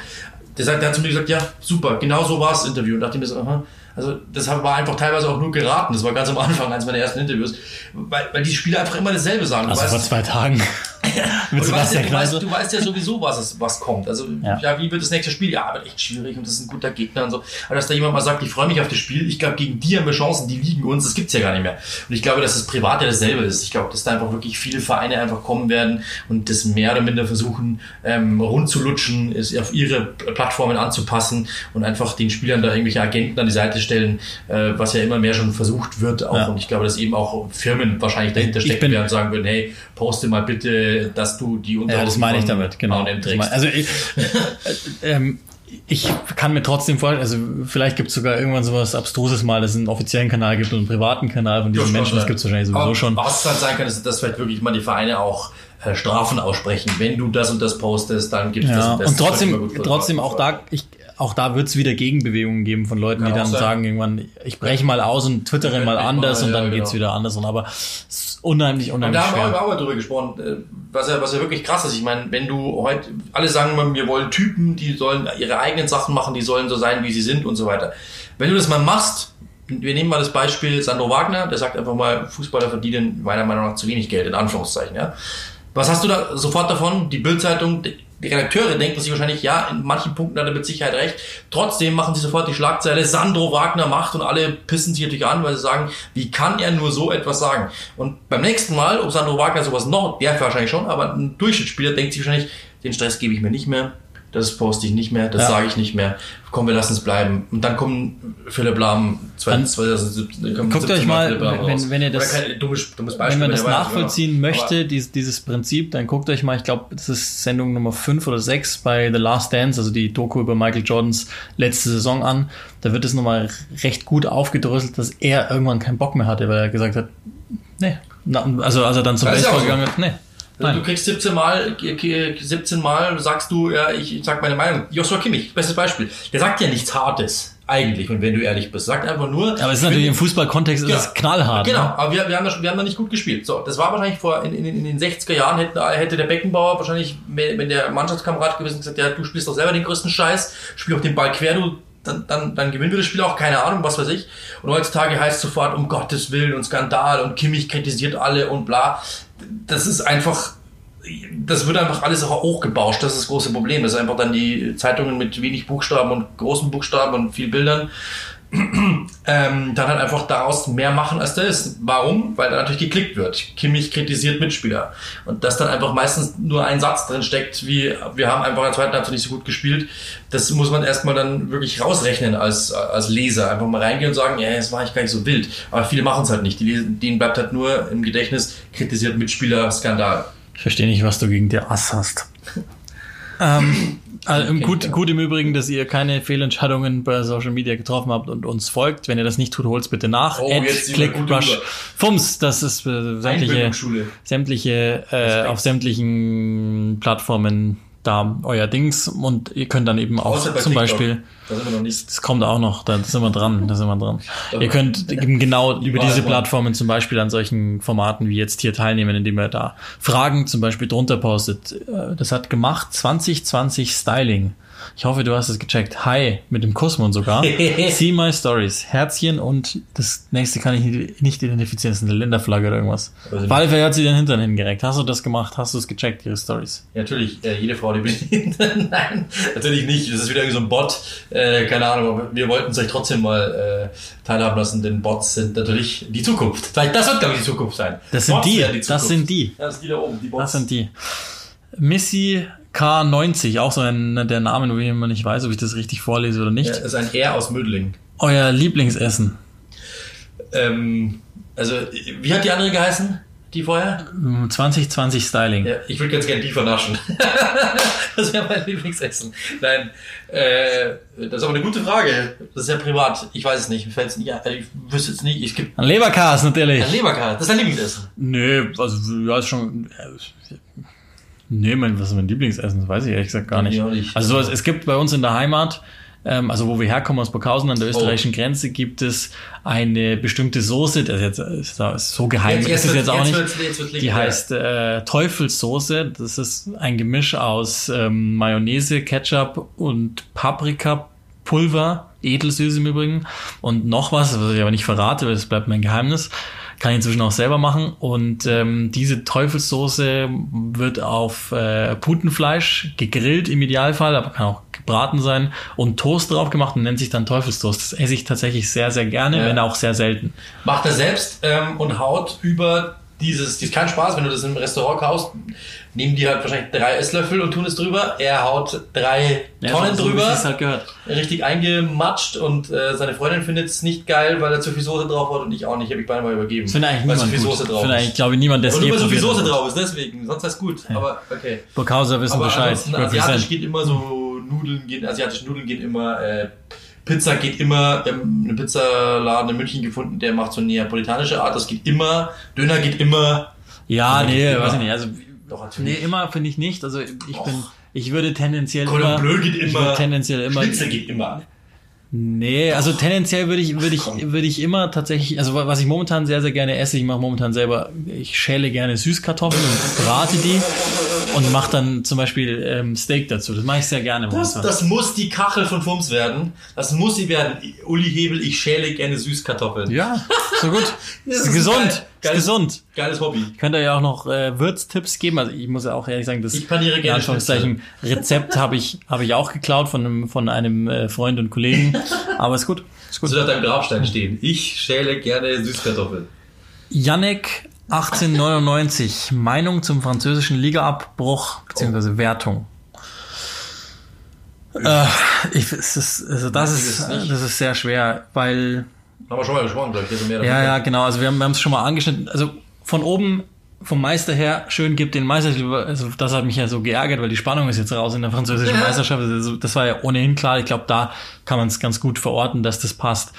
der, sagt, der hat zu mir gesagt, ja, super, genau so war das Interview. Und dachte ich mir so, aha. Also das war einfach teilweise auch nur geraten. Das war ganz am Anfang eines meiner ersten Interviews. Weil, weil die Spieler einfach immer dasselbe sagen. Also vor zwei Tagen. [LAUGHS] Mit du, weißt ja, du, weißt, du weißt ja sowieso, was, es, was kommt. Also, ja. ja. wie wird das nächste Spiel? Ja, aber echt schwierig und das ist ein guter Gegner und so. Aber dass da jemand mal sagt, ich freue mich auf das Spiel, ich glaube, gegen die haben wir Chancen, die liegen uns, das gibt's ja gar nicht mehr. Und ich glaube, dass das Privat ja dasselbe ist. Ich glaube, dass da einfach wirklich viele Vereine einfach kommen werden und das mehr oder minder versuchen, ähm, rund zu lutschen, es auf ihre Plattformen anzupassen und einfach den Spielern da irgendwelche Agenten an die Seite stellen, äh, was ja immer mehr schon versucht wird auch. Ja. Und ich glaube, dass eben auch Firmen wahrscheinlich dahinter stecken werden und sagen würden, hey, poste mal bitte, dass du die Unterhosen Ja, das meine ich damit, genau. Also ich, äh, ähm, ich kann mir trotzdem vorstellen, also vielleicht gibt es sogar irgendwann sowas Abstruses mal, dass es einen offiziellen Kanal gibt und einen privaten Kanal von diesen ja, Menschen, das gibt es wahrscheinlich sowieso schon. Was halt sein kann, ist, dass vielleicht wirklich mal die Vereine auch äh, Strafen aussprechen. Wenn du das und das postest, dann gibt es ja, das und das. Und trotzdem, trotzdem auch da, ich, auch da wird es wieder Gegenbewegungen geben von Leuten, Kann die dann sein. sagen irgendwann, ich breche mal aus und twittere mal anders mal, und dann ja, geht's genau. wieder anders. Und aber es ist unheimlich, unheimlich und da haben wir auch mal drüber gesprochen, äh, was ja, was ja wirklich krass ist. Ich meine, wenn du heute, alle sagen wir wollen Typen, die sollen ihre eigenen Sachen machen, die sollen so sein, wie sie sind und so weiter. Wenn du das mal machst, wir nehmen mal das Beispiel Sandro Wagner, der sagt einfach mal, Fußballer verdienen meiner Meinung nach zu wenig Geld, in Anführungszeichen, ja. Was hast du da sofort davon? Die Bildzeitung, die Redakteure denken sich wahrscheinlich, ja, in manchen Punkten hat er mit Sicherheit recht. Trotzdem machen sie sofort die Schlagzeile, Sandro Wagner macht und alle pissen sich natürlich an, weil sie sagen, wie kann er nur so etwas sagen? Und beim nächsten Mal, ob Sandro Wagner sowas noch, der wahrscheinlich schon, aber ein Durchschnittsspieler denkt sich wahrscheinlich, den Stress gebe ich mir nicht mehr, das poste ich nicht mehr, das Ja. sage ich nicht mehr. Komm, wir lassen es bleiben. Und dann kommen Philipp Lahm, Dann 2017, kommen guckt 17 euch mal, wenn- wenn ihr das- kein dummes, dummes Beispiel, Wenn man das nachvollziehen möchte, dies, dieses Prinzip, dann guckt euch mal, ich glaube, das ist Sendung Nummer 5 oder 6 bei The Last Dance, also die Doku über Michael Jordans letzte Saison an. Da wird es nochmal recht gut aufgedröselt, dass er irgendwann keinen Bock mehr hatte, weil er gesagt hat, nee. Na, also als er dann zum Baseball gegangen ist, nee. Nein. Du kriegst 17 Mal, äh, 17 Mal sagst du, ja, ich sag meine Meinung. Joshua Kimmich, bestes Beispiel. Der sagt ja nichts Hartes, eigentlich, und wenn du ehrlich bist. Sagt einfach nur. Aber es ist natürlich im Fußballkontext ist Ja. es knallhart. Genau, Ne? aber wir, wir, haben da, wir haben da nicht gut gespielt. So, das war wahrscheinlich vor, in, in, in den 60er Jahren hätte, hätte der Beckenbauer wahrscheinlich, wenn wenn der Mannschaftskamerad gewesen gesagt, ja, du spielst doch selber den größten Scheiß, spiel auch den Ball quer, du, dann, dann, dann gewinnen wir das Spiel auch, keine Ahnung, was weiß ich. Und heutzutage heißt es sofort, um Gottes Willen und Skandal und Kimmich kritisiert alle und bla. Das ist einfach, das wird einfach alles auch hochgebauscht. Das ist das große Problem. Das ist einfach dann die Zeitungen mit wenig Buchstaben und großen Buchstaben und viel Bildern [CLEARS THROAT] ähm, dann halt einfach daraus mehr machen, als der ist. Warum? Weil da natürlich geklickt wird. Kimmich kritisiert Mitspieler. Und dass dann einfach meistens nur ein Satz drin steckt, wie wir haben einfach in der zweiten Halbzeit nicht so gut gespielt. Das muss man erstmal dann wirklich rausrechnen als, als Leser. Einfach mal reingehen und sagen, ja, es war eigentlich gar nicht so wild. Aber viele machen es halt nicht. Die denen bleibt halt nur im Gedächtnis, kritisiert Mitspieler, Skandal. Ich verstehe nicht, was du gegen der Ass hast. Ähm, [CLEARS THROAT] also Okay, gut, ja. gut im Übrigen, dass ihr keine Fehlentscheidungen bei Social Media getroffen habt und uns folgt. Wenn ihr das nicht tut, holt's bitte nach. Oh, gut Clickrush über. Fums, das ist äh, sämtliche, sämtliche äh, auf sämtlichen Plattformen da euer Dings und ihr könnt dann eben auch zum TikTok. Beispiel Da sind wir noch nicht. das kommt auch noch, da sind wir dran, da sind wir dran. Ihr könnt [LAUGHS] eben genau über diese. Plattformen zum Beispiel an solchen Formaten wie jetzt hier teilnehmen, indem ihr da Fragen zum Beispiel drunter postet. Äh, Das hat gemacht 2020 Styling. Ich hoffe, du hast es gecheckt. Hi, mit dem Kussmund sogar. [LAUGHS] See my stories. Herzchen und das nächste kann ich nicht identifizieren. Das ist eine Länderflagge oder irgendwas. Also- Walfer hat sie den Hintern hingereckt. Hast du das gemacht? Hast du es gecheckt, ihre Stories? Ja, natürlich, äh, jede Frau, die bedient. [LAUGHS] Nein, natürlich nicht. Das ist wieder irgendwie so ein Bot. Äh, keine Ahnung, aber wir wollten es euch trotzdem mal äh, teilhaben lassen, denn Bots sind natürlich die Zukunft. Vielleicht das wird, glaube ich, die Zukunft sein. Das sind Bots die. werden Das sind die. Ja, das sind die da oben, die Bots. Das sind die. Missy K90, auch so ein der Namen, wo ich immer nicht weiß, ob ich das richtig vorlese oder nicht. ja, das ist ein R aus Mödling. Euer Lieblingsessen. Ähm, also, wie hat die andere geheißen? Die vorher? 2020 Styling. Ja, ich würde ganz gerne die vernaschen. [LAUGHS] das wäre mein Lieblingsessen. Nein, äh, das ist aber eine gute Frage. Das ist ja privat. Ich weiß es nicht. Mir fällt es nicht ein. Ich wüsste jetzt nicht. Es gibt Ein Leberkas natürlich. ein Leberkas. Das ist dein Lieblingsessen. Nö, also ja, ist schon. Äh, nee, mein, was ist mein Lieblingsessen? Das weiß ich ehrlich gesagt gar nicht. Ich auch nicht. Also es, es gibt bei uns in der Heimat, ähm, also wo wir herkommen aus Burghausen an der österreichischen Oh. Grenze, gibt es eine bestimmte Soße, das ist jetzt ist, ist so geheim, ist es wird- jetzt auch nicht. wird's- jetzt wird's Die heißt äh, Teufelssoße. Das ist ein Gemisch aus ähm, Mayonnaise, Ketchup und Paprikapulver. Edelsüß im Übrigen. Und noch was, was ich aber nicht verrate, weil das bleibt mein Geheimnis. Kann ich inzwischen auch selber machen. Und ähm, diese Teufelssoße wird auf äh, Putenfleisch gegrillt im Idealfall, aber kann auch gebraten sein und Toast drauf gemacht und nennt sich dann Teufelstoast. Das esse ich tatsächlich sehr, sehr gerne, Ja. wenn auch sehr selten. Macht er selbst ähm, und haut über dieses, das ist kein Spaß, wenn du das im Restaurant kaufst, nehmen die halt wahrscheinlich drei Esslöffel und tun es drüber. Er haut drei Tonnen so, so drüber, halt gehört. richtig eingematscht und äh, seine Freundin findet es nicht geil, weil er zu viel Soße drauf hat und ich auch nicht. Habe ich beinahe mal übergeben. Finde eigentlich weil niemand zu viel gut. Soße drauf Finde eigentlich, glaube ich, niemand, der es Und je nur weil so viel Soße drauf ist, deswegen. Sonst ist gut. Aber okay. Burghauser wissen Aber Bescheid. asiatisch geht immer so, Nudeln gehen, asiatische Nudeln gehen immer, äh, Pizza geht immer, wir haben einen Pizzaladen in München gefunden, der macht so neapolitanische Art, das geht immer, Döner geht immer. Ja, Also nee, immer. weiß ich nicht. Also, Doch, nee, natürlich. immer finde ich nicht. Also, ich Och. bin, ich würde tendenziell Cordon immer, Bleu geht ich immer. würde tendenziell immer, Schnitzel geht immer. Nee, also tendenziell würde ich, würde ich, würde ich immer tatsächlich, also was ich momentan sehr, sehr gerne esse, ich mache momentan selber, ich schäle gerne Süßkartoffeln und brate die und mache dann zum Beispiel ähm, Steak dazu. Das mache ich sehr gerne Das, momentan. das muss die Kachel von Fums werden. Das muss sie werden. Uli Hebel, ich schäle gerne Süßkartoffeln. ja, so gut. [LAUGHS] Das ist ist gesund. geil. Geiles, gesund. Geiles Hobby. Ich könnte ja auch noch äh, Würztipps geben. Also ich muss ja auch ehrlich sagen, das ich paniere gerne Anführungszeichen Rezept habe ich habe ich auch geklaut von einem von einem äh, Freund und Kollegen. [LAUGHS] Aber ist gut. Ist gut. Soll auf deinem Grabstein stehen. Ich schäle gerne Süßkartoffeln. Yannick 1899. Meinung zum französischen Ligaabbruch bzw. Oh. Wertung. Äh, ich, es ist, also das, ist, das ist sehr schwer, weil. Haben wir schon mal gesprochen, glaube ich. Mehr ja, ja, genau. Also wir haben, es schon mal angeschnitten. Also von oben vom Meister her schön gibt den Meister. Also das hat mich ja so geärgert, weil die Spannung ist jetzt raus in der französischen ja. Meisterschaft. Also das war ja ohnehin klar. Ich glaube, da kann man es ganz gut verorten, dass das passt.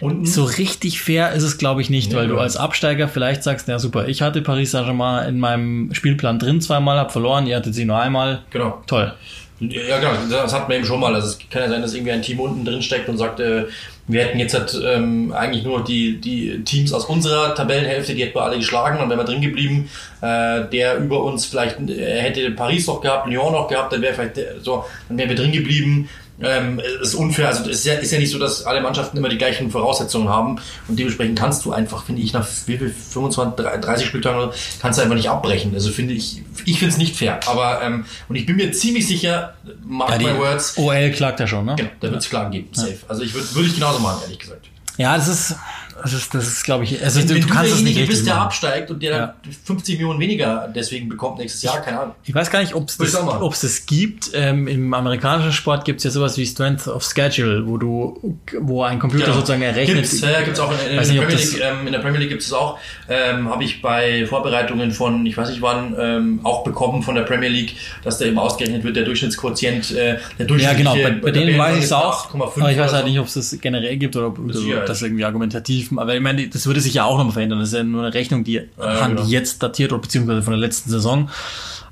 Und so richtig fair ist es, glaube ich, nicht, nee, weil du als Absteiger vielleicht sagst, ja super, ich hatte Paris Saint-Germain in meinem Spielplan drin zweimal, hab verloren, ihr hattet sie nur einmal. Genau. Toll. Ja, genau, das hat man eben schon mal. Also es kann ja sein, dass irgendwie ein Team unten drin steckt und sagt, äh, wir hätten jetzt halt, ähm, eigentlich nur die, die Teams aus unserer Tabellenhälfte, die hätten wir alle geschlagen und wären wir drin geblieben. Äh, der über uns vielleicht äh, hätte Paris noch gehabt, Lyon noch gehabt, dann wäre vielleicht so, dann wären wir drin geblieben. Ähm, ist unfair. Also es ist ja, ist ja nicht so, dass alle Mannschaften immer die gleichen Voraussetzungen haben und dementsprechend kannst du einfach, finde ich, nach wie viel 25, 30 Spieltagen kannst du einfach nicht abbrechen. Also finde ich, ich finde es nicht fair. Aber ähm, und ich bin mir ziemlich sicher, mark ja, my words. OL klagt ja schon, ne? Genau, da wird es Klagen geben, safe. Also ich würde würde ich genauso machen, ehrlich gesagt. Ja, das ist, das ist, das ist, glaube ich, also wenn, du, wenn du kannst es nicht richtig bist, der absteigt und der ja. dann 50 Millionen weniger deswegen bekommt nächstes Jahr, keine Ahnung. Ich weiß gar nicht, ob es das, ob's das gibt. Ähm, Im amerikanischen Sport gibt es ja sowas wie Strength of Schedule, wo du, wo ein Computer genau. sozusagen errechnet. Gibt's, ja, gibt's auch in, in, in, der, Premier League, ähm, in der Premier League gibt es auch. Ähm, Habe ich bei Vorbereitungen von, ich weiß nicht wann, ähm, auch bekommen von der Premier League, dass da eben ausgerechnet wird, der Durchschnittsquotient, äh, der Durchschnittliche. Ja, genau, bei, bei denen weiß ich es auch. Aber ich weiß halt nicht, ob es das generell gibt oder ob, das irgendwie argumentativ, aber ich meine, das würde sich ja auch nochmal verändern. Das ist ja nur eine Rechnung, die, ja, genau. jetzt datiert oder beziehungsweise von der letzten Saison.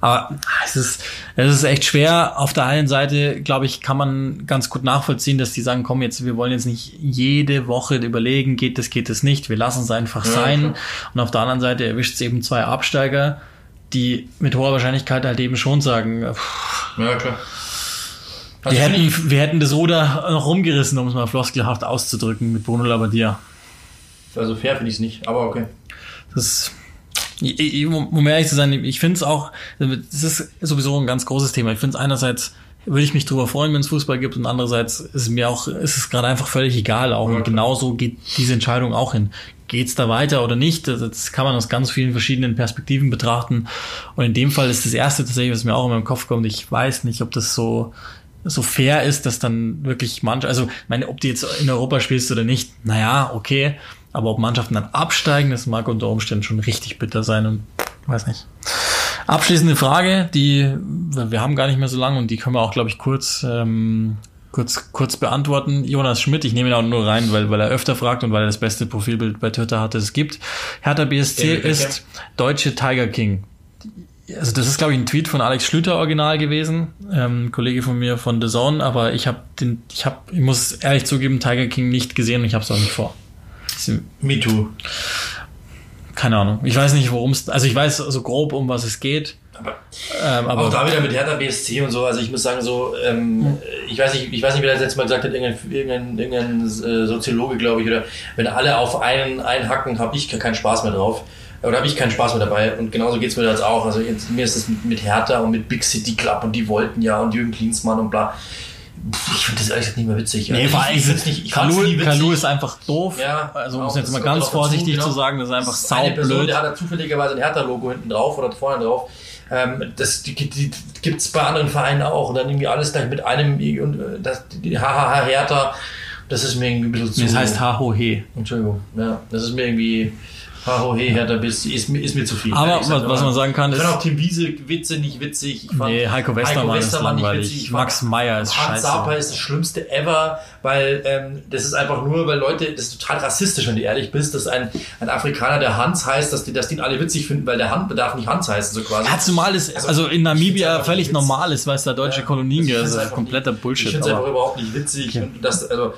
Aber es ist, es ist echt schwer. Auf der einen Seite, glaube ich, kann man ganz gut nachvollziehen, dass die sagen, komm jetzt, wir wollen jetzt nicht jede Woche überlegen, geht das, geht das nicht. Wir lassen es einfach ja, sein. Klar. Und auf der anderen Seite erwischt es eben zwei Absteiger, die mit hoher Wahrscheinlichkeit halt eben schon sagen, pff, ja, klar. Also wir, hätten, wir hätten das Ruder noch rumgerissen, um es mal floskelhaft auszudrücken, mit Bruno Labbadia. Also fair finde ich es nicht, aber okay. Das um ehrlich zu sein, ich finde es auch, das ist sowieso ein ganz großes Thema. Ich finde es einerseits, würde ich mich drüber freuen, wenn es Fußball gibt und andererseits ist mir auch, ist es gerade einfach völlig egal auch. Und genauso geht diese Entscheidung auch hin. Geht's da weiter oder nicht? Das kann man aus ganz vielen verschiedenen Perspektiven betrachten. Und in dem Fall ist das erste tatsächlich, was mir auch in meinem Kopf kommt. Ich weiß nicht, ob das so, so fair ist, dass dann wirklich manche, also, meine, ob du jetzt in Europa spielst oder nicht, naja, okay. Aber ob Mannschaften dann absteigen, das mag unter Umständen schon richtig bitter sein und weiß nicht. Abschließende Frage, die wir haben gar nicht mehr so lange und die können wir auch, glaube ich, kurz ähm, kurz kurz beantworten. Jonas Schmidt, ich nehme ihn auch nur rein, weil weil er öfter fragt und weil er das beste Profilbild bei Twitter hat, das es gibt. Hertha BSC ist deutsche Tiger King. Also das ist glaube ich ein Tweet von Alex Schlüter original gewesen, ähm, Kollege von mir von The Zone, aber ich habe den ich habe ich muss ehrlich zugeben Tiger King nicht gesehen und ich habe es auch nicht vor. Me too. Keine Ahnung. Ich weiß nicht, worum es. Also ich weiß so grob, um was es geht. Aber, ähm, aber auch da wieder mit Hertha BSC und so. Also ich muss sagen, so, ähm, hm. ich weiß nicht, ich weiß nicht, wer das letzte Mal gesagt hat, irgendein, irgendein, irgendein äh, Soziologe, glaube ich, oder wenn alle auf einen einhacken, habe ich keinen Spaß mehr drauf. Oder habe ich keinen Spaß mehr dabei. Und genauso geht es mir jetzt auch. Also jetzt, mir ist es mit, mit Hertha und mit Big City Club und die wollten ja und Jürgen Klinsmann und bla ich finde das ehrlich gesagt nicht mehr witzig. Nee, vor allem ich find's nicht, ich Kalu, nicht Kalu ist einfach doof. Ja, also muss jetzt mal ganz vorsichtig zu, genau. sagen, das ist einfach saublöd. Der hat da zufälligerweise ein Hertha-Logo hinten drauf oder vorne drauf. Ähm, das die, die, gibt's bei anderen Vereinen auch und dann irgendwie alles gleich mit einem und äh, das HHH Hertha, das ist mir irgendwie ein bisschen zu. Das heißt HHH. Entschuldigung, ja, das ist mir irgendwie Oh, hey, Hertha, bist, ist, mir, ist mir zu viel. Aber was, was man sagen kann, ist. Ich fand auch Tim Wiese Witze nicht witzig. Ich fand nee, Heiko Westermann, Heiko Westermann ist langweilig. Witzig. Max Meyer ist Hans scheiße. Sapa ist das Schlimmste ever, weil ähm, das ist einfach nur, weil Leute, das ist total rassistisch, wenn du ehrlich bist, dass ein, ein Afrikaner, der Hans heißt, dass die, dass die ihn alle witzig finden, weil der Hans darf nicht Hans heißen, so quasi. Ja, zumal ist, also, also in Namibia völlig normal ist, weil es da deutsche ja, Kolonien gibt. Das ist kompletter Bullshit. Ich finde es einfach überhaupt nicht witzig. Okay. Und das, also,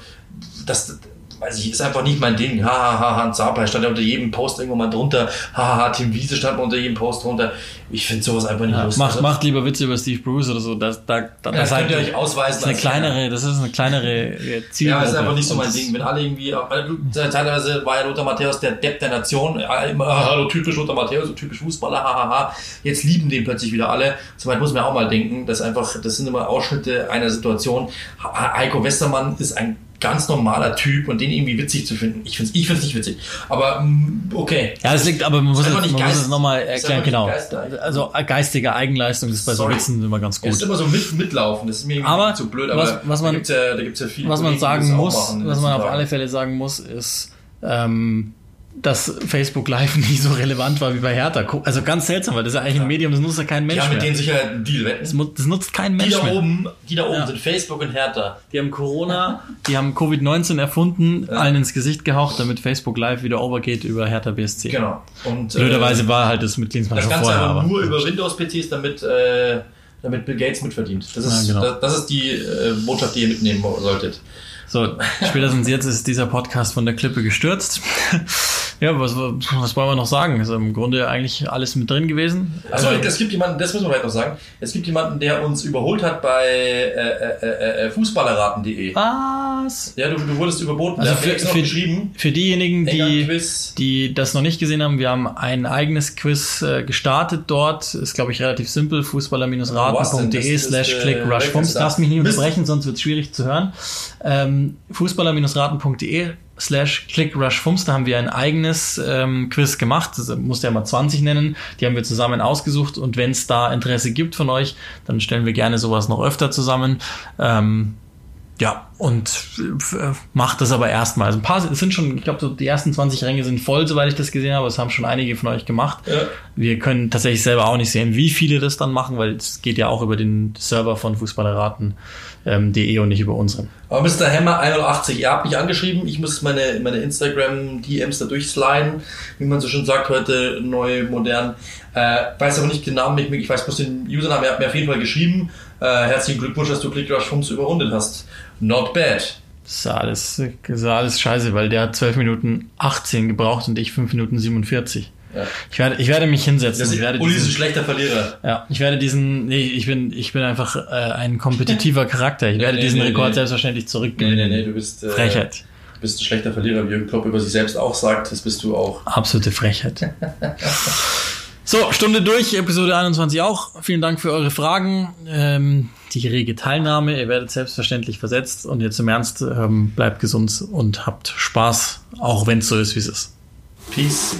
das, weiß ich, ist einfach nicht mein Ding. Hahaha, Hans Sapai stand ja unter jedem Post irgendwo mal drunter. Hahaha, Tim Wiese stand mal unter jedem Post drunter. Ich finde sowas einfach nicht Ja, lustig. macht, macht lieber Witze über Steve Bruce oder so. Das, da, da, ja, das könnt ihr euch ausweisen. das ist eine kleinere, das ist eine kleinere äh, Zielgruppe. Ja, ist einfach nicht so mein das- Ding. Wenn alle irgendwie, weil du- teilweise war ja Lothar Matthäus der Depp der Nation, [LAUGHS] hallo, typisch Lothar Matthäus, so typisch Fußballer, hahaha. Jetzt lieben den plötzlich wieder alle. Soweit muss man auch mal denken, dass einfach, das sind immer Ausschnitte einer Situation. Ha- Heiko Westermann ist ein ganz normaler Typ und den irgendwie witzig zu finden. Ich finde es ich find's nicht witzig. Aber, mm, okay. Ja, es liegt, aber man muss, es, man nicht muss Geist- es nochmal erklären, genau. Geist- Also äh, geistige Eigenleistung ist bei so Sorry. Witzen immer ganz Es gut. ist immer so mit, mitlaufen, das ist mir irgendwie Aber zu blöd, was- aber was man- da gibt's ja, da gibt's ja viele Was man Kollegen, sagen muss, was man auf alle Fälle sagen muss, ist, ähm, dass Facebook Live [LAUGHS] nie so relevant war wie bei Hertha. Also ganz seltsam, weil das ist ja eigentlich ein Medium, das nutzt ja kein Die Mensch haben mit mehr. denen sicher einen Deal wetten. Das, das nutzt kein Die Mensch da mehr. oben, die da oben Ja. sind Facebook und Hertha. Die haben Corona, die haben Covid-19 erfunden, allen ins Gesicht gehaucht, damit Facebook Live wieder overgeht über Hertha BSC. Genau. Und, Blöderweise äh, war halt das Mitgliedsmann das schon Ganze vorher. aber Aber nur über Windows-PCs, damit, äh, damit Bill Gates mitverdient. Das ist, Ja, genau. das, das ist die äh, Botschaft, die ihr mitnehmen solltet. So, spätestens jetzt ist dieser Podcast von der Klippe gestürzt. Ja, was, was wollen wir noch sagen? Ist im Grunde eigentlich alles mit drin gewesen. Achso, Äh, es gibt jemanden, das müssen wir vielleicht noch sagen. Es gibt jemanden, der uns überholt hat bei äh, äh, äh, Fußballerraten.de. was? Ja, du, du wurdest überboten. Also für, für, geschrieben. für diejenigen, die, die das noch nicht gesehen haben, wir haben ein eigenes Quiz äh, gestartet dort. Ist, glaube ich, relativ simpel. Fußballer-raten.de slash äh, click rush das. mich nicht unterbrechen, sonst wird es schwierig zu hören. Ähm, Fußballer-raten.de slash click haben wir ein eigenes ähm, Quiz gemacht. Das musste ja mal 20 nennen. Die haben wir zusammen ausgesucht. Und wenn es da Interesse gibt von euch, dann stellen wir gerne sowas noch öfter zusammen. Ähm, ja, und äh, macht das aber erstmal. Also ein paar es sind schon, ich glaube, so die ersten 20 Ränge sind voll, soweit ich das gesehen habe. Das haben schon einige von euch gemacht. Ja. Wir können tatsächlich selber auch nicht sehen, wie viele das dann machen, weil es geht ja auch über den Server von Fußballerraten.de ähm, und nicht über unseren. Aber Mr. Hammer 81, ihr habt mich angeschrieben, ich muss meine, meine Instagram-DMs da durchsliden, wie man so schön sagt, heute neu, modern. Äh, weiß aber nicht den Namen, ich, ich weiß bloß den Username, er hat mir auf jeden Fall geschrieben. Äh, herzlichen Glückwunsch, dass du ClickRush Fums überrundet hast. Not bad. Das ist alles, ist alles scheiße, weil der hat 12 Minuten 18 gebraucht und ich 5 Minuten 47. Ja. Ich werde, ich werde mich hinsetzen. Das ich werde Uli ist ein diesen, schlechter Verlierer. ja, ich werde diesen, nee, ich bin, ich bin einfach äh, ein kompetitiver Charakter. Ich werde nee, diesen nee, Rekord nee. selbstverständlich zurückgewinnen. du bist, äh, Frechheit. du bist ein schlechter Verlierer, wie Jürgen Klopp über sich selbst auch sagt, das bist du auch. Absolute Frechheit. [LAUGHS] So, Stunde durch, Episode 21 auch. Vielen Dank für eure Fragen, ähm, die rege Teilnahme. Ihr werdet selbstverständlich versetzt. Und jetzt im Ernst, ähm, bleibt gesund und habt Spaß, auch wenn es so ist, wie es ist. Peace.